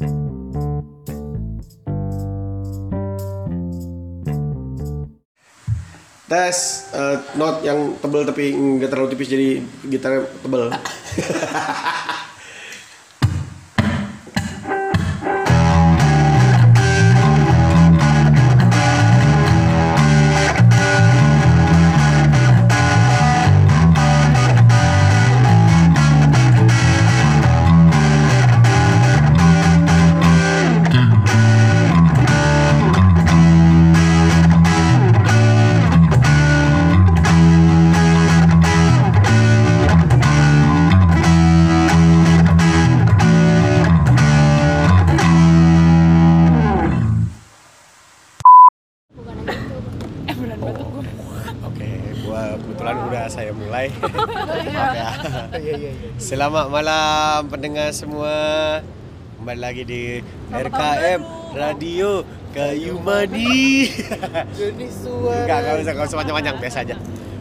Tes eh, note yang tebel tapi nggak terlalu tipis jadi gitarnya tebel. Selamat malam pendengar semua. Kembali lagi di RKM Radio Kayu Mani. Jadi suara. Enggak, enggak usah, enggak usah panjang-panjang, biasa aja.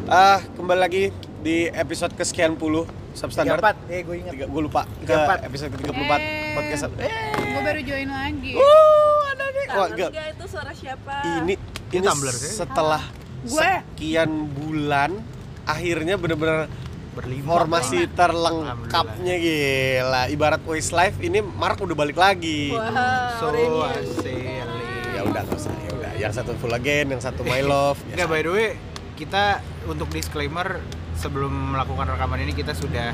Ah, kembali lagi di episode kesekian puluh substandard. 34. Eh, gue ingat. Tiga, gue lupa ke 34. episode ke-34 Eh. podcast. Eh, Gue baru join lagi. uh, ada nih. Wah, enggak. nggak itu suara siapa? Ini ini Tumblr sih. setelah Gue. sekian bulan akhirnya bener-bener Berlima. formasi terlengkapnya gila ibarat Westlife ini Mark udah balik lagi Wah, So asik. ya udah nggak usah ya udah yang satu full again yang satu my love Enggak, by the way, kita untuk disclaimer sebelum melakukan rekaman ini kita sudah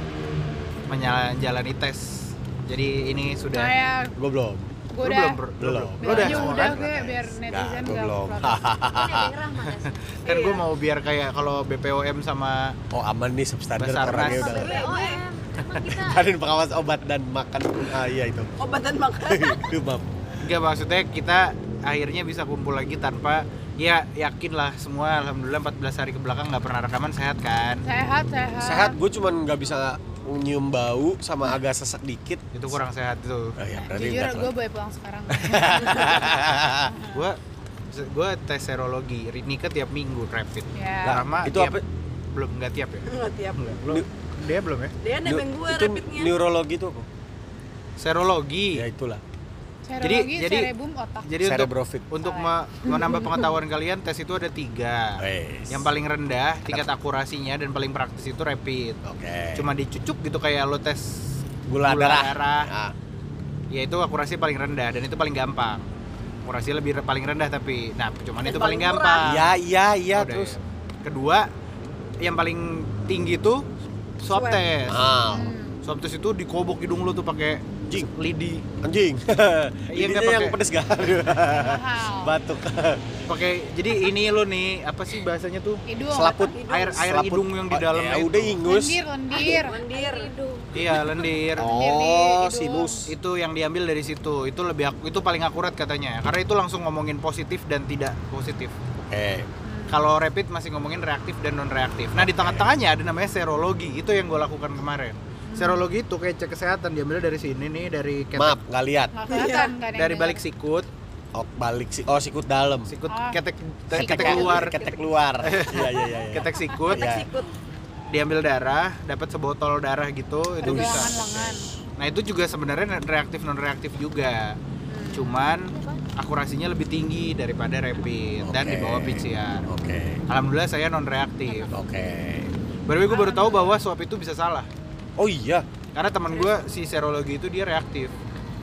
menjalani tes. Jadi ini sudah gue belum gue udah. belum? Belum. Lu udah Ya semua udah kan? gue biar netizen gue nggak belum. Kan gue Iya. mau biar kayak kalau BPOM sama oh aman nih substandard Basarnas. orangnya udah BPOM. Badan pengawas obat dan makan ah iya itu Obat dan makan. Maaf. Enggak maksudnya kita akhirnya bisa kumpul lagi tanpa ya yakin lah semua alhamdulillah 14 hari ke belakang nggak pernah rekaman sehat kan Sehat, sehat. sehat gue cuman nggak bisa nyium bau sama agak sesek dikit. Itu kurang sehat itu. Oh, ya, berarti Jujur gue boleh pulang sekarang. gua gua tes serologi Nika tiap minggu rapid. Ya. Rama itu tiap- apa? Belum nggak tiap ya? Nggak tiap. belum dia belum ya? Dia nebeng gue itu rapidnya. neurologi itu apa? Serologi. Ya itulah Serologi, jadi- cerebum, otak. jadi untuk cerebrofit untuk me- menambah pengetahuan kalian tes itu ada tiga Wes. yang paling rendah tingkat akurasinya dan paling praktis itu rapid oke cuma dicucuk gitu kayak lo tes gula, gula darah, darah. Ah, ya itu akurasi paling rendah dan itu paling gampang akurasi lebih re- paling rendah tapi nah cuman Dan itu paling paling murah. gampang iya iya iya Udah, terus ya. kedua yang paling tinggi tuh swab Swab. test ah Hmm. swab test itu dikobok hidung lu tuh pakai Anjing. lidi. Anjing. Iya, Lidinya nggak yang pedes gak Mahal. batuk. Pakai jadi ini lo nih apa sih bahasanya tuh? Hidung. selaput Hidung. air air Selaput. hidung yang di Oh, dalam ya udah ingus. Lendir, lendir. Mandir. iya lendir. Oh sinus. Itu yang diambil dari situ. Itu lebih itu paling akurat katanya. Karena itu langsung ngomongin positif dan tidak positif. Eh kalau rapid masih ngomongin reaktif dan non reaktif nah di tengah-tengahnya ada namanya serologi. Itu yang gue lakukan kemarin serologi itu kayak cek kesehatan diambil dari sini nih dari ketek. Maaf nggak lihat. Dari balik sikut. Oh balik sih oh sikut dalam. Sikut Ah. ketek Ketek ketek keluar. ketek keluar. Iya iya iya iya. ketek sikut. Sikut. diambil darah dapat sebotol darah gitu itu bisa. nah itu juga sebenarnya reaktif non reaktif juga cuman akurasinya lebih tinggi daripada rapid dan di bawah PCR. Oke. Alhamdulillah saya non reaktif oke. Baru gue baru tahu bahwa swab itu bisa salah oh iya. Karena teman gue si serologi itu dia reaktif.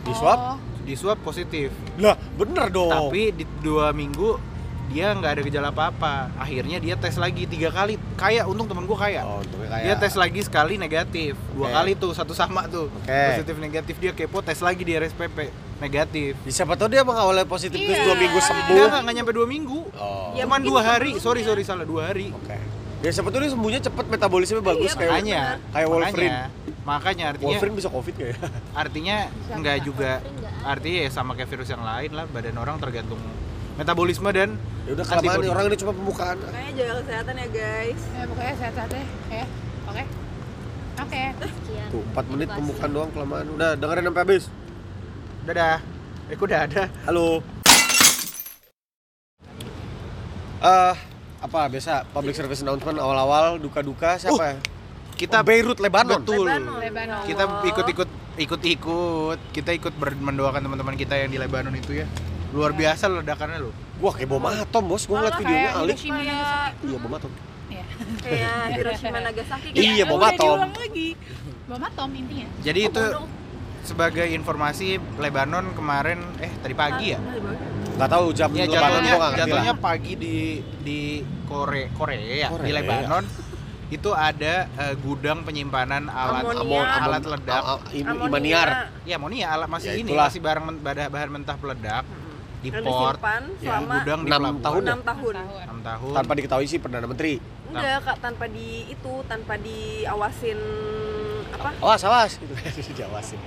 Di swab? Oh, di swab positif. Lah bener dong. Tapi di dua minggu dia nggak ada gejala apa-apa. Akhirnya dia tes lagi tiga kali. Kayak untung temen gue kaya. Oh kayak dia tes lagi sekali negatif. Dua kali tuh satu sama tuh. Oke. positif negatif dia kepo tes lagi di RSPP negatif. Ya, siapa tahu dia emang awalnya positif terus Iya. dua minggu sembuh. Enggak nggak nyampe dua minggu. Oh. Ya, cuman dua hari. sorry sorry salah. Dua hari. Oke ya dia sembuhnya cepet metabolisme bagus Iya, kayak makanya. kayak Wolverine. Makanya, makanya artinya Wolverine bisa covid gak ya? Artinya enggak juga artinya ya sama kayak virus yang lain lah badan orang tergantung metabolisme dan ya udah kelamaan nih, orang ini cuma pembukaan. Makanya jaga kesehatan ya guys. ya pokoknya sehat-sehat deh. Ya, oke. Oke. tuh 4 menit pembukaan doang kelamaan. Udah dengerin sampai habis. Dadah. Eh udah ada? Halo. Eh apa biasa public service announcement awal-awal duka-duka siapa ya? kita Oh, Beirut Lebanon betul Lebanon. Lebanon. kita ikut-ikut ikut-ikut kita ikut ber- mendoakan teman-teman kita yang di Lebanon itu ya luar biasa ledakannya loh Wah kayak bom atom bos, gue ngeliat videonya Alik. Iya bom atom Iya. kayak Hiroshima Nagasaki Iya, kayak, bom atom. lagi. Bom atom intinya. jadi Oh, itu sebagai informasi Lebanon kemarin eh tadi pagi ya bawah. Gak tau jam Ya lebaran jatuhnya gue gak ngerti jatuhnya pagi di di Korea Korea, Korea. di Lebanon itu ada eh, gudang penyimpanan alat Amonia. alat ledak. Amonia. Imaniar Ya amonia alat masih Ya, ini masih barang bahan, bahan mentah peledak di Yang port di selama gudang di enam pelabuhan. tahun ya? 6 tahun. Tahun. 6 tahun. Tanpa diketahui sih Perdana Menteri Enggak, Kak, tanpa di itu, tanpa diawasin apa? Awas awas gitu Diawasin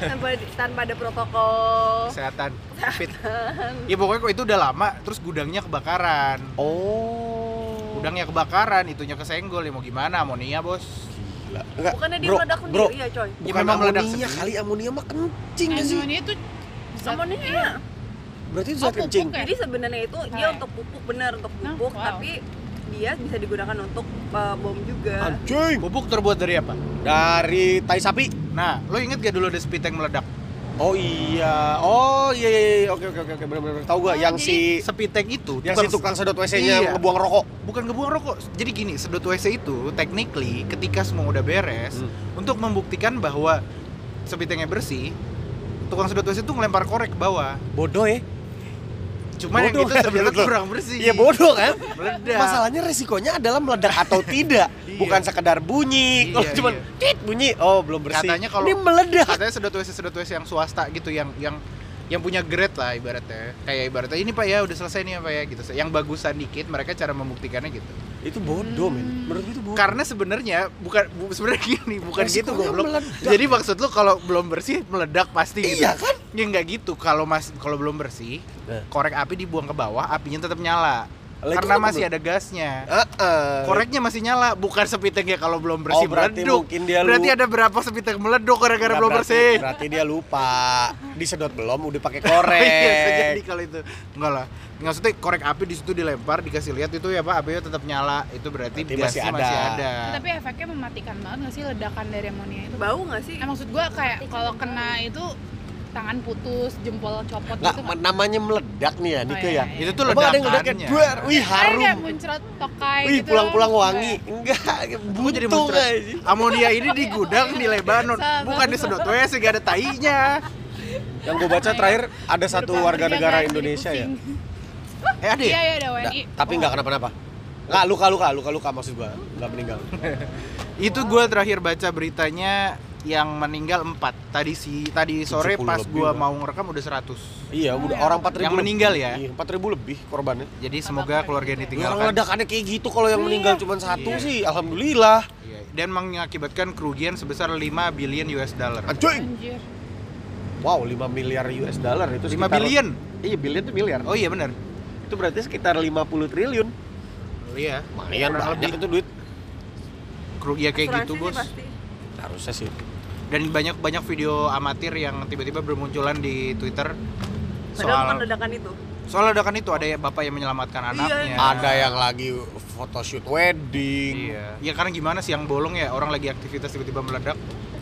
tanpa tanpa ada protokol kesehatan. Fit. Ya pokoknya kok itu udah lama terus gudangnya kebakaran. Oh Gudangnya kebakaran, itunya kesenggol ya mau gimana amonia, Bos. Gila Enggak bukannya dia bro, meledak bro, sendiri ya coy Bukan memang meledak sendiri. kali amonia mah kencing ya sih Amonia itu amonia iya. Berarti itu Oh, zat kencing pupuk ya? jadi sebenarnya itu dia untuk pupuk benar untuk Nah, pupuk wow. tapi dia bisa digunakan untuk uh, bom juga Anjing Pupuk terbuat dari apa? Dari tai sapi Nah, lo inget gak dulu ada speed yang meledak? Oh iya Oh iya iya iya. Oke oke oke oke bener-bener Tahu gua Oh, yang jadi- si Speed tank itu Yang si tukang sedot WC-nya Iya. ngebuang rokok bukan ngebuang rokok. Jadi gini, sedot WC itu technically ketika semua udah beres Hmm. untuk membuktikan bahwa speed tanknya bersih, tukang sedot WC itu ngelempar korek ke bawah. Bodoh ya Cuman yang Bodoh itu kan ternyata menurut kurang bersih. Iya bodoh kan? Meledak. Masalahnya resikonya adalah meledak atau tidak. Iya. Bukan sekedar bunyi. Kalau Iya, cuman iya. tit bunyi Oh belum bersih. Katanya kalau- Ini meledak. Katanya sedot WC sedot WC yang swasta gitu yang yang yang punya grade lah ibaratnya. Kayak ibaratnya ini pak ya udah selesai nih ya pak ya gitu. Yang bagusan dikit mereka cara membuktikannya gitu. Itu bodoh men. Menurut gue itu bodoh. Karena sebenarnya bukan bu, sebenarnya gini bukan gitu Resikonya goblok. meledak. jadi maksud lu kalau belum bersih meledak pasti gitu. Iya kan ya nggak gitu. Kalau mas kalau belum bersih Nah. korek api dibuang ke bawah apinya tetap nyala. Lah, itu karena masih belum? ada gasnya. Heeh. koreknya masih nyala. Bukan sepitengnya kalau belum bersih Oh, berarti meleduk. mungkin dia berarti ada berapa sepiteng meleduk gara-gara Nggak, belum berarti, bersih? Berarti dia lupa. Disedot belum udah pakai Oh, korek iya, bisa jadi kalau itu. Enggak lah. Maksudnya korek api di situ dilempar dikasih lihat itu ya pak apinya tetap nyala. Itu berarti, Berarti masih ada. masih ada. Tapi efeknya mematikan banget gak sih ledakan dari amonia itu? bau nggak sih? Eh, maksud gua kayak kalau kena itu tangan putus, jempol copot Nggak, gitu nggak? namanya meledak nih ya, Nike iya, ya. iya. itu tuh Emang ada yang ledak ledakannya kayak duar, wih harum. kayak muncrat tokai Wih gitu pulang-pulang wangi. Enggak, jadi buntung muncrat. aja. Amonia ini di gudang di Lebanon, Salah, bukan di sedot WC gak ada tainya. Yang gue baca terakhir ada satu warga ya, negara jadi Indonesia ya. Eh ada Iya ya? iya ada Nggak, WNI. tapi nggak kenapa-napa. Nggak luka-luka, luka-luka maksud gua, nggak meninggal. Itu gue terakhir baca beritanya yang meninggal 4 Tadi si tadi sore 70 pas lebih gua lah. mau ngerekam udah 100 Iya, udah ya. orang 4000 Yang meninggal ya? Iya, 4000 lebih korbannya. Jadi semoga keluarga yang Ya, orang ditinggalkan ledakannya kayak gitu kalau yang meninggal cuma satu Iya. sih, alhamdulillah. Iya, Dan mengakibatkan kerugian sebesar 5 billion US dollar Anjing. Anjir. Wow, 5 miliar US dollar itu 5 sekitar- billion? Iya, billion itu miliar. Oh iya benar. Itu berarti sekitar 50 triliun. Iya. Lumayan banyak lebih. itu duit. Kerugian kayak Asuransi gitu bos. pasti. Harusnya sih. Dan banyak banyak video amatir yang tiba-tiba bermunculan di Twitter soal ledakan itu soal ledakan itu ada ya bapak yang menyelamatkan anaknya. Ada yang lagi photoshoot wedding. Iya. Ya karena gimana sih yang bolong ya orang lagi aktivitas tiba-tiba meledak.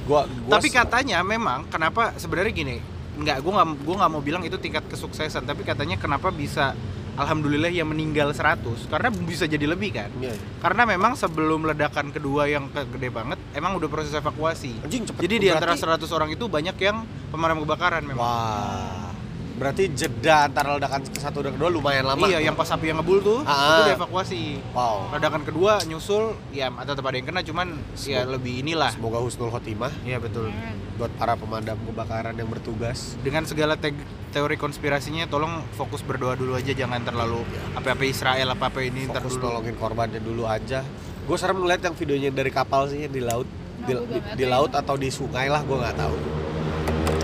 Gua, gua Tapi katanya memang kenapa sebenarnya gini, nggak gue nggak gua nggak mau bilang itu tingkat kesuksesan, tapi katanya kenapa bisa alhamdulillah yang meninggal 100 karena bisa jadi lebih kan. Iya. Karena memang sebelum ledakan kedua yang ke- gede banget, emang udah proses evakuasi. Anjing cepet. Jadi di antara Berarti- 100 orang itu banyak yang pemadam kebakaran memang. Wah. Berarti jeda antara ledakan ke satu dan kedua lumayan lama. Iya, yang pas api yang ngebul tuh Ah. itu dievakuasi. Wow. Ledakan kedua nyusul, ya tetap ada yang kena, cuman ya Semoga- lebih inilah. Semoga husnul khotimah Iya betul. Hmm. Buat para pemadam kebakaran yang bertugas. Dengan segala te- teori konspirasinya, tolong fokus berdoa dulu aja, jangan terlalu apa-apa Israel, apa-apa ini Fokus dulu. nolongin korbannya dulu aja. Gue serem ngeliat yang videonya dari kapal sih di laut, Nah, di, di- di laut ya. atau di sungai lah, gue nggak tahu.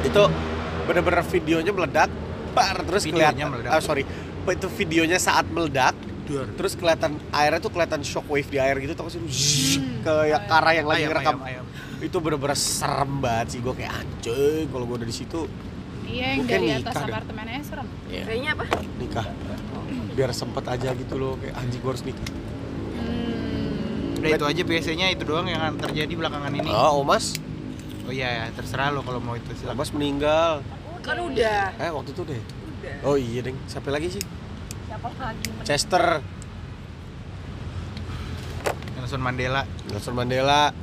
Itu bener-bener videonya meledak, bar terus Videonya kelihatan. meledak. Ah sorry, itu videonya saat meledak, Duar. terus kelihatan airnya tuh kelihatan shockwave di air gitu tau gak sih? Zzz, Hmm. ke ya, arah yang lagi Ayam, ngerekam. ayam, ayam. Itu bener-bener serem banget sih gue kayak anjing kalau gue udah di situ Iya yang Mungkin dari nikah atas apartemennya serem. kayaknya apa nikah biar sempet aja gitu loh kayak anjing gue harus nikah. Hmm. Udah itu aja biasanya itu doang yang terjadi belakangan ini. Oh, Mas, Oh iya, ya, terserah lo kalau mau itu silakan. Abbas meninggal. Kan udah. Eh waktu itu deh. Udah. Oh iya deng. Siapa lagi sih? Siapa lagi? Chester, Nelson Mandela. Nelson Mandela,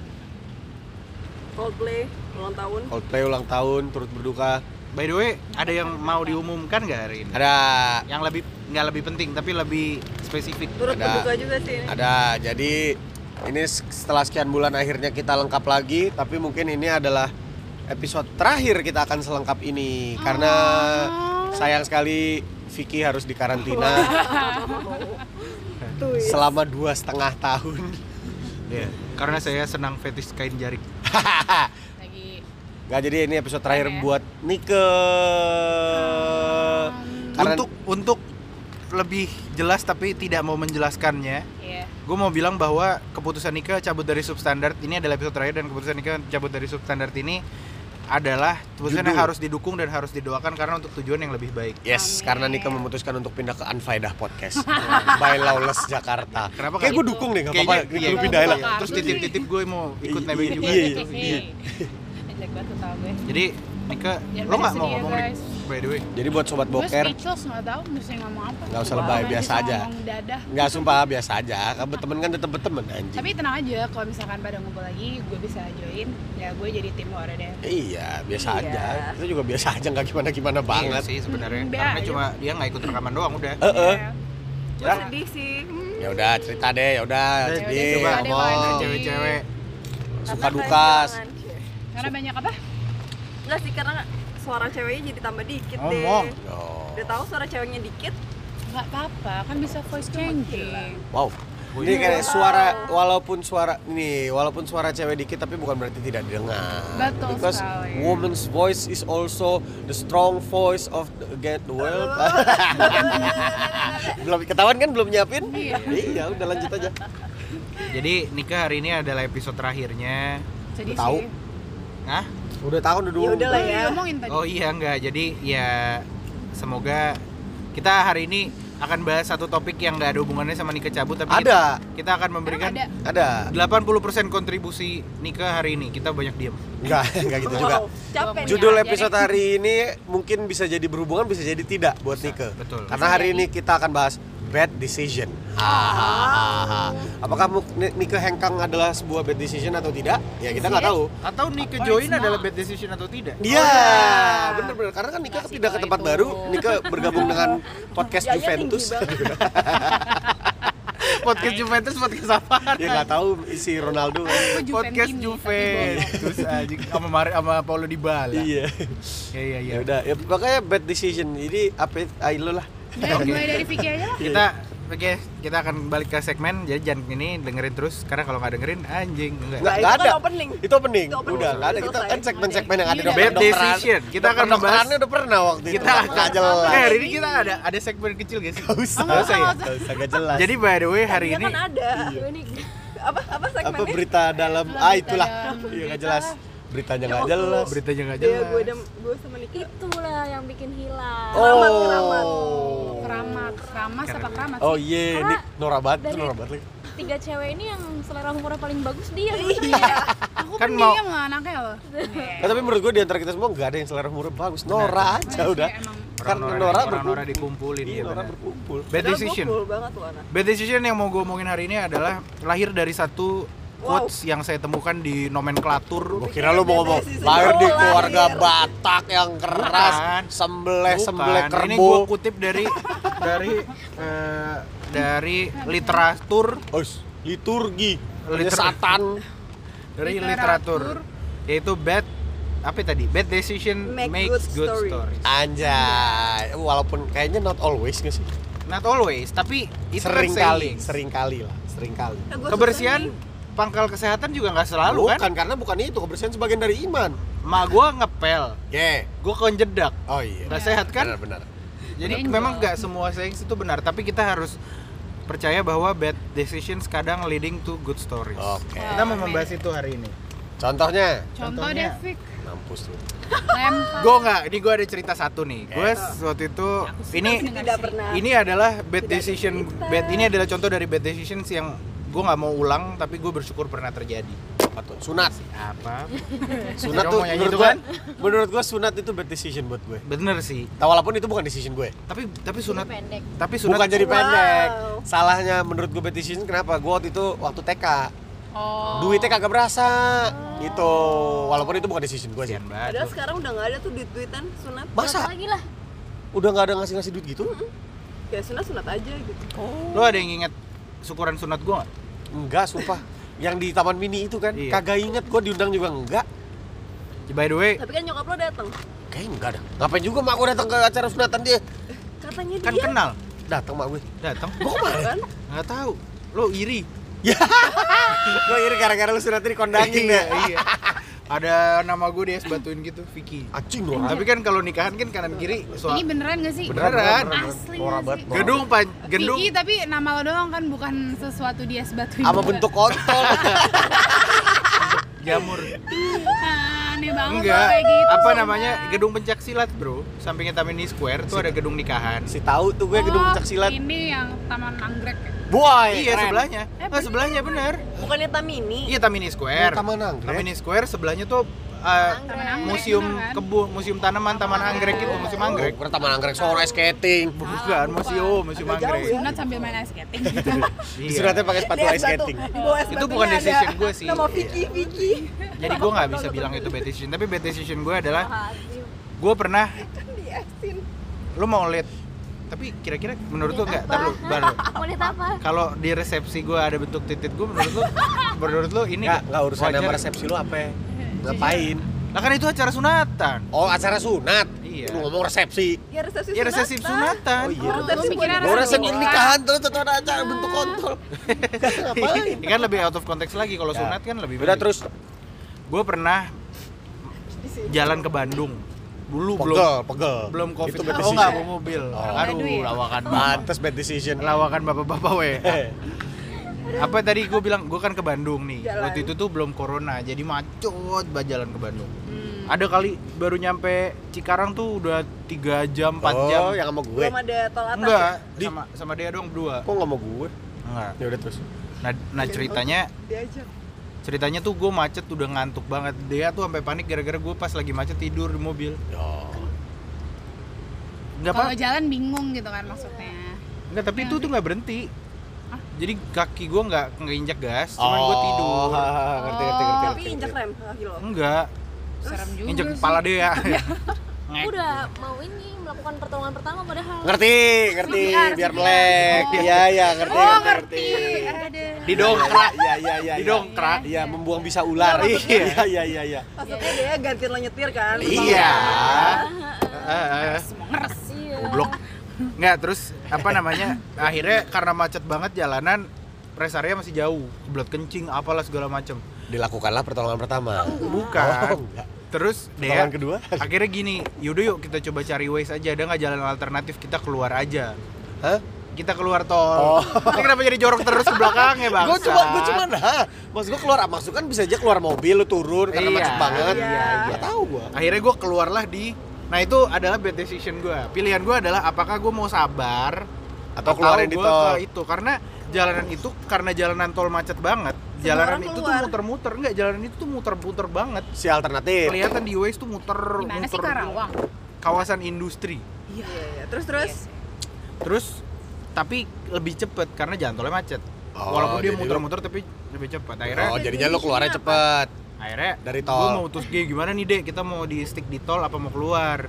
Coldplay ulang tahun. Coldplay ulang tahun turut berduka. By the way, ada yang mau diumumkan nggak hari ini? Ada Yang lebih nggak lebih penting tapi lebih spesifik. Turut Ada. berduka juga sih ini. ada. Jadi ini setelah sekian bulan akhirnya kita lengkap lagi, tapi mungkin ini adalah episode terakhir kita akan selengkap ini karena sayang sekali Vicky harus dikarantina Tuh. selama dua setengah tahun. Iya. Karena saya senang fetish kain jarik. Lagi Gak jadi ini episode terakhir Oke. buat Nike. Karena Untuk untuk lebih jelas tapi tidak mau menjelaskannya, Iya. gue mau bilang bahwa keputusan Nika cabut dari substandard ini adalah episode terakhir dan keputusan Nika cabut dari substandard ini adalah keputusan yang Judul. harus didukung dan harus didoakan karena untuk tujuan yang lebih baik. Yes, Amin. karena Nika memutuskan untuk pindah ke Unfaedah Podcast by Lawless Jakarta. Kenapa Kayak gue dukung deh, gak apa-apa. Kayaknya- Nika iya. lu pindahin lah. Iya. Terus titip-titip gue mau ikut Iya, nebeng iya, juga. iya, iya. Gue. Jadi Nika, Jangan lo nggak mau ya, ngomong. By the way. Jadi buat sobat Gue boker, speechless nggak tahu mesti ngomong apa. Nggak usah lebay, biasa aja. nggak sumpah biasa aja. Kamu temen kan tetep temen anjing. Tapi tenang aja, kalau misalkan pada ngumpul lagi, gue bisa join. Ya gue jadi tim horor deh. Iya, biasa Iya. aja. Itu juga biasa aja, nggak gimana-gimana Iya banget. sih sebenarnya. Hmm, Karena biasa. cuma dia nggak ikut rekaman doang udah. Eh, eh. Iya. Gue Ya. sedih sih. Hmm. Ya udah cerita deh, ya udah. Jadi udah, Coba cerita deh, ngomong. Cewek-cewek. suka duka. Karena banyak apa? Enggak sih karena suara ceweknya jadi tambah dikit Ngomong. deh. Oh. Udah tahu suara ceweknya dikit. Nggak apa-apa, kan bisa voice changing. Wow. Ini kayak suara walaupun suara ini walaupun suara cewek dikit tapi bukan berarti tidak didengar. Betul Because sekali. woman's voice is also the strong voice of the, again the world. belum ketahuan kan belum nyiapin? Iya. Iya, udah lanjut aja. Jadi Nika hari ini adalah episode terakhirnya. Sedih Tahu. Hah? Udah tahun udah dulu. Ya udah lah ya. ngomongin tadi. Oh iya enggak. Jadi ya semoga kita hari ini akan bahas satu topik yang nggak ada hubungannya sama Nika cabut tapi Ada. kita, kita akan memberikan ada. Ada. 80% kontribusi Nika hari ini. Kita banyak diem. Enggak, enggak gitu juga. Wow, capek nih. Judul aja episode hari ini mungkin bisa jadi berhubungan, bisa jadi tidak buat Nike. betul. Karena hari ini kita akan bahas bad decision. Hahaha. Apakah Nike hengkang adalah sebuah bad decision atau tidak? Ya kita nggak tahu. Atau Nika Or join adalah bad decision atau tidak? Dia, iya. bener-bener. Karena kan Nike pindah ke tempat itu. baru, Nike bergabung dengan podcast Jaya Juventus. Podcast Juventus podcast apa? ya nggak tahu isi Ronaldo. Podcast Juventus aja sama Mari sama Paulo Dybala. iya. Iya iya iya. Ya udah, ya makanya bad decision. Jadi apa? Ayo lah. Udah, mulai dari Vicky aja lah. Kita oke, kita akan balik ke segmen. Jadi jangan ini dengerin terus karena kalau nggak dengerin anjing enggak. Nggak, Nah, itu kan ada. opening. Itu opening. Itu opening. Udah, nggak ada. Kita kan segmen-segmen yang ada Iya, dokter bad decision. Kita akan membahas- udah pernah waktu itu. Kita akan nggak jelas. Eh, hari ini kita ada ada segmen kecil guys. Nggak usah. nggak usah, ya? nggak Nggak usah, nggak jelas. Jadi by the way hari ini kan ada. Ini apa apa apa segmennya? berita dalam ah itulah. Iya nggak berita jelas. Beritanya Ya nggak waktu- jelas. beritanya nggak Iya, jelas. gue dan gue sama Niki. itulah yang bikin hilang Keramat, keramat. Oh. Keramat, keramas apa keramat Oh iya, Karena ini Nora banget, itu dari- Nora banget lagi. tiga cewek ini yang selera humornya paling bagus dia Iya. Aku Kan kan mau- lah anaknya loh. Nah, tapi menurut gue di antara kita semua nggak ada yang selera humornya bagus. Nora aja Iya, udah. emang. Orang Nora orang berkumpul. Nora dikumpulin Iya, ya. Nora berkumpul. Bad decision. Bad decision yang mau gue omongin hari ini adalah lahir dari satu quotes yang saya temukan di nomenklatur. Gue kira lu mau ngomong lahir di Oh, keluarga lahir. Batak yang keras, sembeleh Bukan. Ini kerbau. gue kutip dari dari eh, dari literatur Os, liturgi, Liter- satan. dari Literatur. literatur yaitu bad apa tadi bad decision Make makes good good, story. stories Anjay, walaupun kayaknya not always nggak sih? not always tapi itu sering kan kali, sering kali lah, sering kali. Gua kebersihan. Pangkal kesehatan juga nggak selalu bukan kan karena bukan itu kebersihan sebagian dari iman. mak gue ngepel Yeah. gue konjedak Oh iya. nggak sehat kan Benar, benar. jadi Benjol. memang nggak semua sayings itu benar tapi kita harus percaya bahwa bad decisions kadang leading to good stories Oke. kita mau membahas itu hari ini Contohnya, Contoh Vic. mampus lu. Lempar. gue nggak ini gue ada cerita satu nih gue waktu itu ini tidak pernah. ini adalah bad Tidak decision cerita. bad ini adalah contoh dari bad decisions yang gue nggak mau ulang tapi gue bersyukur pernah terjadi Apa tuh? Sunat. apa Sunat tuh menurut itu gue, kan? menurut gue sunat itu bad decision buat gue. bener sih Nah, walaupun itu bukan decision gue. tapi tapi sunat pendek tapi sunat Bukan jadi Wow. pendek. Salahnya menurut gue bad decision kenapa? Gue waktu itu waktu TK. Oh. Duitnya kagak berasa. Gitu. Walaupun itu bukan decision gue sih. Padahal sekarang udah nggak ada tuh duit-duitan sunat. Masa? lagi lah Udah nggak ada ngasih-ngasih duit gitu? Ya sunat sunat aja gitu. lu ada yang inget syukuran sunat gua nggak Enggak, sumpah. Yang di Taman Mini itu kan, Iya. kagak inget gue diundang juga enggak. by the way Tapi kan nyokap lo datang. Kayaknya enggak dah. Ngapain juga mak gue datang ke acara sunatan dia? Katanya kan dia kenal Datang mak gue. datang Gue ke mana? kan. nggak tahu lu iri gue iri gara-gara lu sunatan dikondangin iya, ya. iya. Ada nama gue di es batuin gitu Vicky Acing loh. tapi kan kalau nikahan kan kanan kiri soal Ini beneran gak sih? Beneran. Asli Norak gak sih? gedung pan gedung Vicky tapi nama lo doang kan bukan sesuatu dia sebatu Apa bentuk kontol? jamur Ah, aneh banget enggak kayak gitu apa sumpah. namanya gedung pencak silat bro sampingnya Taman Mini Square tuh ada gedung nikahan si tahu tuh gue gedung Oh, pencak silat. Ini yang Taman Anggrek ya? Boy. iya keren. sebelahnya Eh, oh, sebelahnya bener Bukannya Tamini. iya Taman Mini Square Oh, Taman Anggrek. Taman Mini Square sebelahnya tuh uh, museum kan? kebun museum tanaman taman anggrek gitu museum anggrek Bukan Taman Anggrek ice skating. bukan museum museum Agak jauh anggrek ya. Sunat sambil main ice skating gitu. Disunatnya pakai sepatu ice skating. Itu bukan decision gue sih. Nama Vicky, Vicky. jadi gue nggak bisa bilang itu bad decision tapi bad decision gue adalah gue pernah lu mau lihat tapi kira-kira menurut lu nggak Ntar lu, baru kalau di resepsi gue ada bentuk titik gue menurut lu menurut lu ini Enggak, enggak urusan sama resepsi lu apa? Ngapain? lah kan itu acara sunatan Oh, acara sunat. Iya. Lu ngomong resepsi. Ya resepsi ya resepsi sunatan. sunatan Oh iya. Oh, resepsi Lu mikirnya buat- Gue resepsi nikahan terus tetap ada acara bentuk kontol. Ngapain? Ini kan lebih out of context lagi kalau Ya. sunat kan lebih Udah terus gue pernah jalan ke Bandung dulu belum pegel, pegel. belum covid Itu bad oh decision. nggak bawa mobil Oh. Aduh duit. lawakan banget Pantes bad decision. lawakan bapak-bapak we apa tadi gue bilang gue kan ke Bandung nih Jalan. waktu itu tuh belum corona jadi macet banget jalan ke Bandung Hmm. ada kali baru nyampe Cikarang tuh udah tiga jam 4 oh, jam yang sama gue. Belum ada tol atas. enggak Di- sama sama dia doang berdua Kok nggak mau gue? enggak Ya udah terus. nah, nah ceritanya Ya? Diajak. ceritanya tuh gue macet udah ngantuk banget dia tuh sampai panik gara-gara gue pas lagi macet tidur di mobil Ya. nggak Kalau apa jalan bingung gitu kan maksudnya. nggak tapi itu tuh nggak berhenti Hah? jadi kaki gue nggak ngeinjak gas cuman gue tidur Oh, ngerti, ngerti, ngerti, Tapi ngerti, injak rem kaki lo. enggak Serem juga injak sih. kepala dia aku udah mau ini melakukan pertolongan pertama padahal Ngerti, ngerti, CPR, biar CPR. melek. Oh. Iya, iya, ngerti, Oh, ngerti, didongkrak Iya, iya, iya. didongkrak Iya, membuang bisa ular. Iya. Iya, iya, iya, iya. Maksudnya dia gantiin lo nyetir kan. Iya. Semua ngeres. iya goblok nggak terus apa namanya akhirnya karena macet banget jalanan rest area masih jauh kebelet kencing apalah segala macem Dilakukanlah pertolongan pertama. bukan Oh, terus dia kedua? akhirnya gini yaudah yuk kita coba cari ways aja ada nggak jalan alternatif kita keluar aja Hah? kita keluar tol Oh. ini kenapa jadi jorok terus ke belakangnya bang Gue cuma, gue cuma nah. Maksud gue keluar, maksud kan bisa aja keluar mobil, lu turun karena Iya, macet banget. iya, iya. Gak tahu gue. akhirnya gue keluarlah di nah itu adalah bad decision gue pilihan gue adalah apakah gue mau sabar Atau keluarin di gua tol. ke itu karena jalanan itu karena jalanan tol macet banget Semua jalanan itu tuh keluar. muter-muter enggak jalanan itu tuh muter-muter banget Si alternatif. kelihatan di Waze tuh muter Di mana sih muter Karawang? kawasan industri Iya, iya. Terus terus terus tapi lebih cepet karena jalan tolnya macet Oh, walaupun dia muter-muter tapi lebih cepet akhirnya Oh, jadinya lu keluarnya Apa? cepet. Akhirnya dari gue tol. mau terus G gimana nih dek? Kita mau di stick di tol apa mau keluar?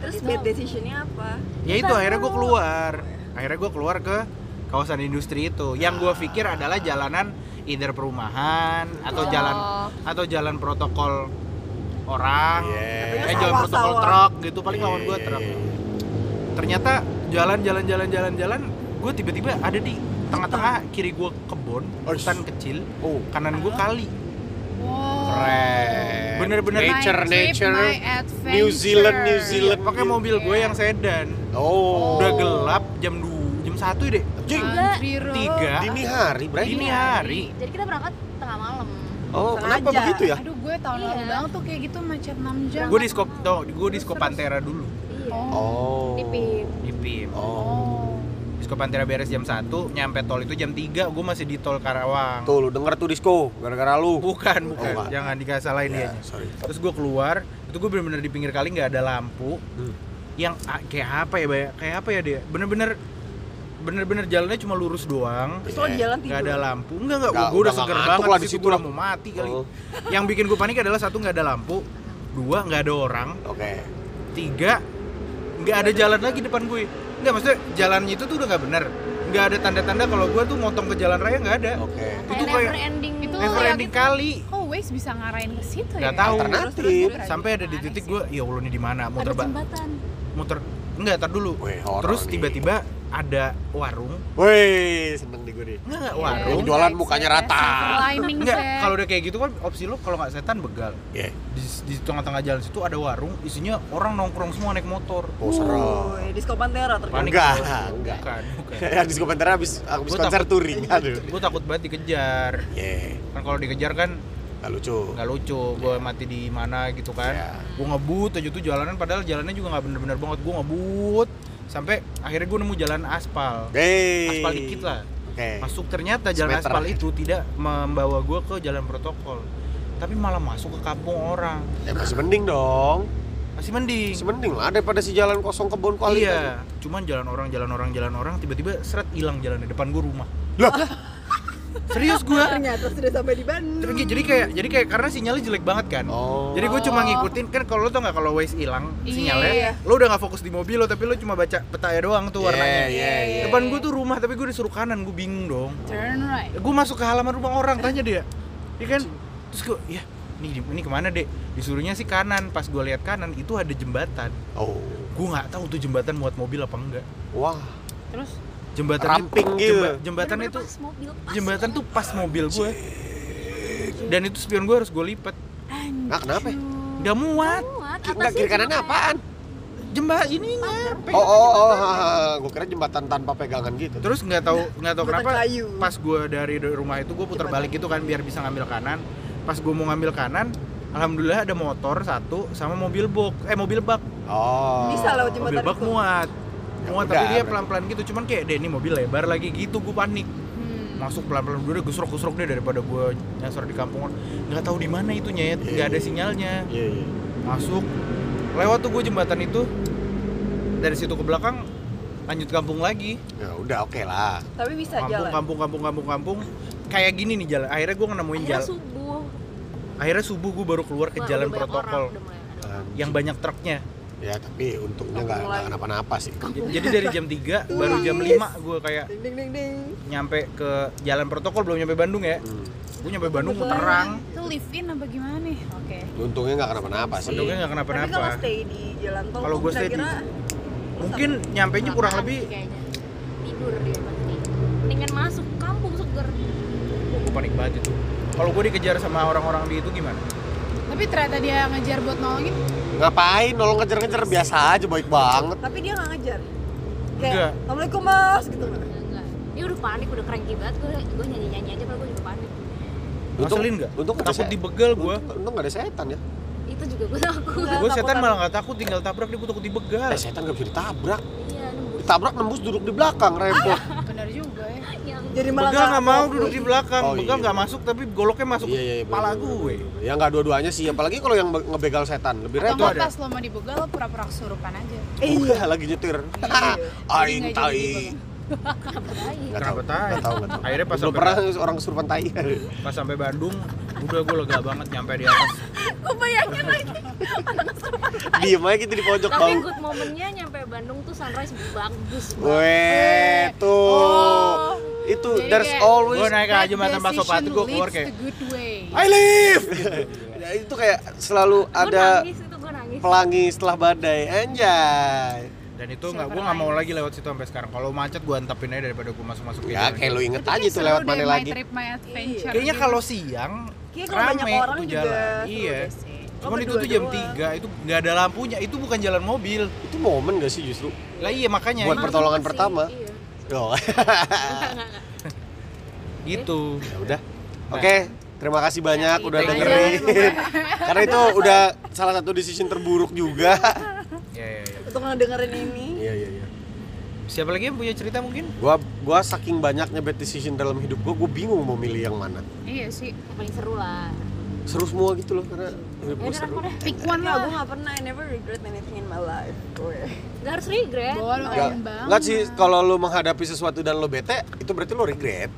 Terus bad decisionnya apa? ya itu akhirnya gue keluar. Akhirnya gue keluar ke kawasan industri itu. Yang gue pikir adalah jalanan either perumahan atau Oh. jalan atau jalan protokol orang. Iya. eh jalan protokol sawah. truk gitu paling lawan gue truk. Ternyata jalan jalan jalan jalan jalan gue tiba-tiba ada di tengah-tengah kiri gue kebun hutan kecil. Oh, kanan gue kali. Keren. Bener-bener My nature, trip, nature. New Zealand, New Zealand. pakai mobil gue yang sedan Oh. udah gelap jam 2 jam satu deh road. tiga Dini hari, berarti. dini hari jadi kita berangkat tengah malam Oh, kenapa Sengaja. begitu ya? Aduh gue tahun lalu Iya. banget tuh kayak gitu macet 6 jam. gue di skop tuh gue di skop Pantera dulu iya Oh. di PIM di PIM Oh. Oh. Disco Pantera beres jam 1 nyampe tol itu jam 3 gue masih di tol Karawang Tuh lu denger tuh disco gara-gara lu. bukan bukan bukan. jangan dikasalahin Ya, dia sorry. terus gue keluar itu gue bener-bener di pinggir kali nggak ada lampu Hmm. yang ah, kayak apa ya Bay? kayak apa ya dia bener-bener bener-bener jalannya cuma lurus doang Terus di jalan tidur. ada lampu enggak enggak Nggak, gue udah udah seger banget lah di situ udah mau mati kali Oh. yang bikin gue panik adalah satu nggak ada lampu dua nggak ada orang Oke. tiga nggak ada jalan lagi depan gue nggak maksudnya jalannya itu tuh udah nggak bener nggak ada tanda-tanda kalau gue tuh motong ke jalan raya nggak ada Oke. itu Kayak kayak never ending Itu never ending itu. kali Kok Waze bisa ngarahin ke situ ya? nggak tahu Alternatif. sampai ada di titik gue ya allah ini di mana ada muter ba- jembatan muter enggak tar dulu terus nih. tiba-tiba ada warung Wih, seneng nih gue nih. enggak enggak Iya. warung Yang jualan mukanya rata. Enggak kalau udah kayak gitu kan opsi lo kalau nggak setan begal Iya. di, di tengah-tengah jalan situ ada warung isinya orang nongkrong semua naik motor Oh, serem. Woi, Disco Pantera. Panik Enggak, enggak. bukan bukan Ya disco Pantera habis habis Gua konser takut- touring. Aduh. gue takut banget dikejar Ye, kan kalau dikejar kan gak lucu. nggak lucu gue mati di mana gitu kan Iya. gue ngebut aja tuh jalanan padahal jalannya juga nggak bener-bener banget gue ngebut sampai akhirnya gue nemu jalan aspal Hei. aspal dikit lah Oke. masuk ternyata jalan Semeter. aspal itu tidak membawa gue ke jalan protokol tapi malah masuk ke kampung orang Ya masih mending dong. masih mending Masih mending lah daripada si jalan kosong kebun kuali. iya cuman jalan orang jalan orang jalan orang tiba-tiba seret hilang jalan di depan gue rumah Lah, serius gue Ternyata sudah sampai di Bandung. jadi kayak jadi kayak karena sinyalnya jelek banget kan Oh. Jadi gue cuma ngikutin kan kalau lo tau nggak kalau Waze hilang Iya, sinyalnya, iya. lo udah nggak fokus di mobil lo tapi lo cuma baca petanya doang tuh Iya, warnanya. iya, iya. Depan gue tuh rumah tapi gue disuruh kanan, gue bingung dong. Turn right. Gue masuk ke halaman rumah orang tanya dia, iya kan? Terus gue, ya ini ini ke mana dek? Disuruhnya sih kanan. Pas gue lihat kanan itu ada jembatan. Oh. Gue nggak tahu tuh jembatan muat mobil apa enggak. Wah, Terus Jembatan Ramping itu, gitu. jemba- jembatan itu pas mobil pas jembatan tuh pas mobil gue. Dan itu spion gue harus gue lipat. nah kenapa? ya? Nggak muat. Enggak atasnya kiri kanannya apaan? Jembatan ininya. Oh, oh, oh, gue kira jembatan tanpa pegangan gitu. terus nggak tahu nggak tahu kenapa kayu. pas gue dari rumah itu gue putar balik gitu kan biar bisa ngambil kanan pas gue mau ngambil kanan alhamdulillah ada motor satu sama mobil box eh mobil bak Oh. Bisa mobil jembatan bak itu. muat muat udah, tapi dia berarti. pelan pelan gitu. Cuman kayak deh ini mobil lebar lagi gitu gue panik. Hmm. masuk pelan pelan gue gusrok gusrok deh daripada gue nyasar di kampung nggak tahu di mana itu nyet. Iya, nggak ada iya. sinyalnya. Iya, iya. masuk. Lewat tuh gue jembatan itu. Dari situ ke belakang lanjut kampung lagi. Ya udah oke lah. Tapi bisa kampung jalan. kampung kampung kampung kampung. Kayak gini nih jalan. Akhirnya gue nemuin akhirnya jalan. subuh. Akhirnya subuh gue baru keluar ke Wah, jalan protokol. orang. yang banyak truknya Ya tapi untungnya nggak kenapa-napa sih. Jadi dari jam 3 baru jam 5 gue kayak Ding ding ding nyampe ke jalan protokol belum nyampe Bandung ya Hmm. gue nyampe Bandung terang itu live in apa gimana nih? Oke. Untungnya nggak kenapa-napa sih. Untungnya nggak Tapi kalau kenapa-napa stay di jalan tol Kalau gua stay di- mungkin nyampe nya kurang lebih kayaknya. tidur dia pasti mendingan masuk kampung seger gue panik banget itu kalau gue dikejar sama orang-orang di itu gimana Tapi ternyata dia ngejar buat nolongin. Ngapain nolong ngejar-ngejar biasa aja baik banget. tapi dia nggak ngejar. Kayak, Enggak. Assalamualaikum mas gitu nggak? enggak dia udah panik udah cranky banget gue gue nyanyi nyanyi aja kalau gue juga panik nggak? Untung nggak ada takut dibegal gue Untung, untung nggak ada setan ya. itu juga gue takut gue setan malah nggak takut tinggal tabrak dia gue takut dibegal Eh setan nggak bisa ditabrak. iya nembus Ditabrak nembus duduk di belakang rempong. Benar juga ya. yang Jadi malah begal nggak mau duduk di belakang Oh, begal iya. nggak masuk tapi goloknya masuk Iya iya. ke kepala bener, gue bener, bener. Ya nggak dua-duanya sih. Apalagi kalau yang be- ngebegal setan lebih repot. nggak pas lo mau dibegal lo pura-pura kesurupan aja. Iya. Lagi nyetir. Iya. Aing tai. Nggak tahu, tai? nggak tahu, nggak tahu. Akhirnya pas Belum sampai- pernah orang kesurupan tai. pas sampai Bandung udah gue lega banget nyampe di atas gue bayangin lagi Diem aja gitu di pojok tapi good momennya nyampe Bandung tuh sunrise bagus banget Weh, tuh. Oh. Itu Jadi there's kayak- always gue naik aja jembatan Pasopati gue keluar kayak. I live. ya, itu kayak selalu ada nangis itu nangis pelangi setelah badai. Anjay. Dan itu nggak gue nggak mau lagi lewat situ sampai sekarang kalau macet gue antepin aja daripada gue masuk masuk Ya kayak lu inget aja tuh lewat mana lagi. trip, my adventure kayaknya kalau siang Kayaknya kalau banyak rame orang juga jalan iya Iya sih. cuman itu tuh jam doang. 3 itu nggak ada lampunya itu bukan jalan mobil Itu momen gak sih justru? lah iya makanya Buat pertolongan pertama. iya. Oh, gitu ya udah. Oke, terima kasih banyak Ya, udah aja. dengerin. Karena itu udah salah satu decision terburuk juga. ya ya ya Untuk ngedengerin ini. Iya iya iya. Siapa lagi yang punya cerita mungkin? Gua gua saking banyaknya bad decision dalam hidup gua, gua bingung mau milih yang mana. Iya sih. Yang paling seru lah. Seru semua gitu loh karena hidup Ya gua seru. Pick one Enggak, gue lah. gak pernah, I never regret anything in my life Gue Gak harus regret. Keren banget. enggak sih kalau lu menghadapi sesuatu dan lu bete, itu berarti lu regret.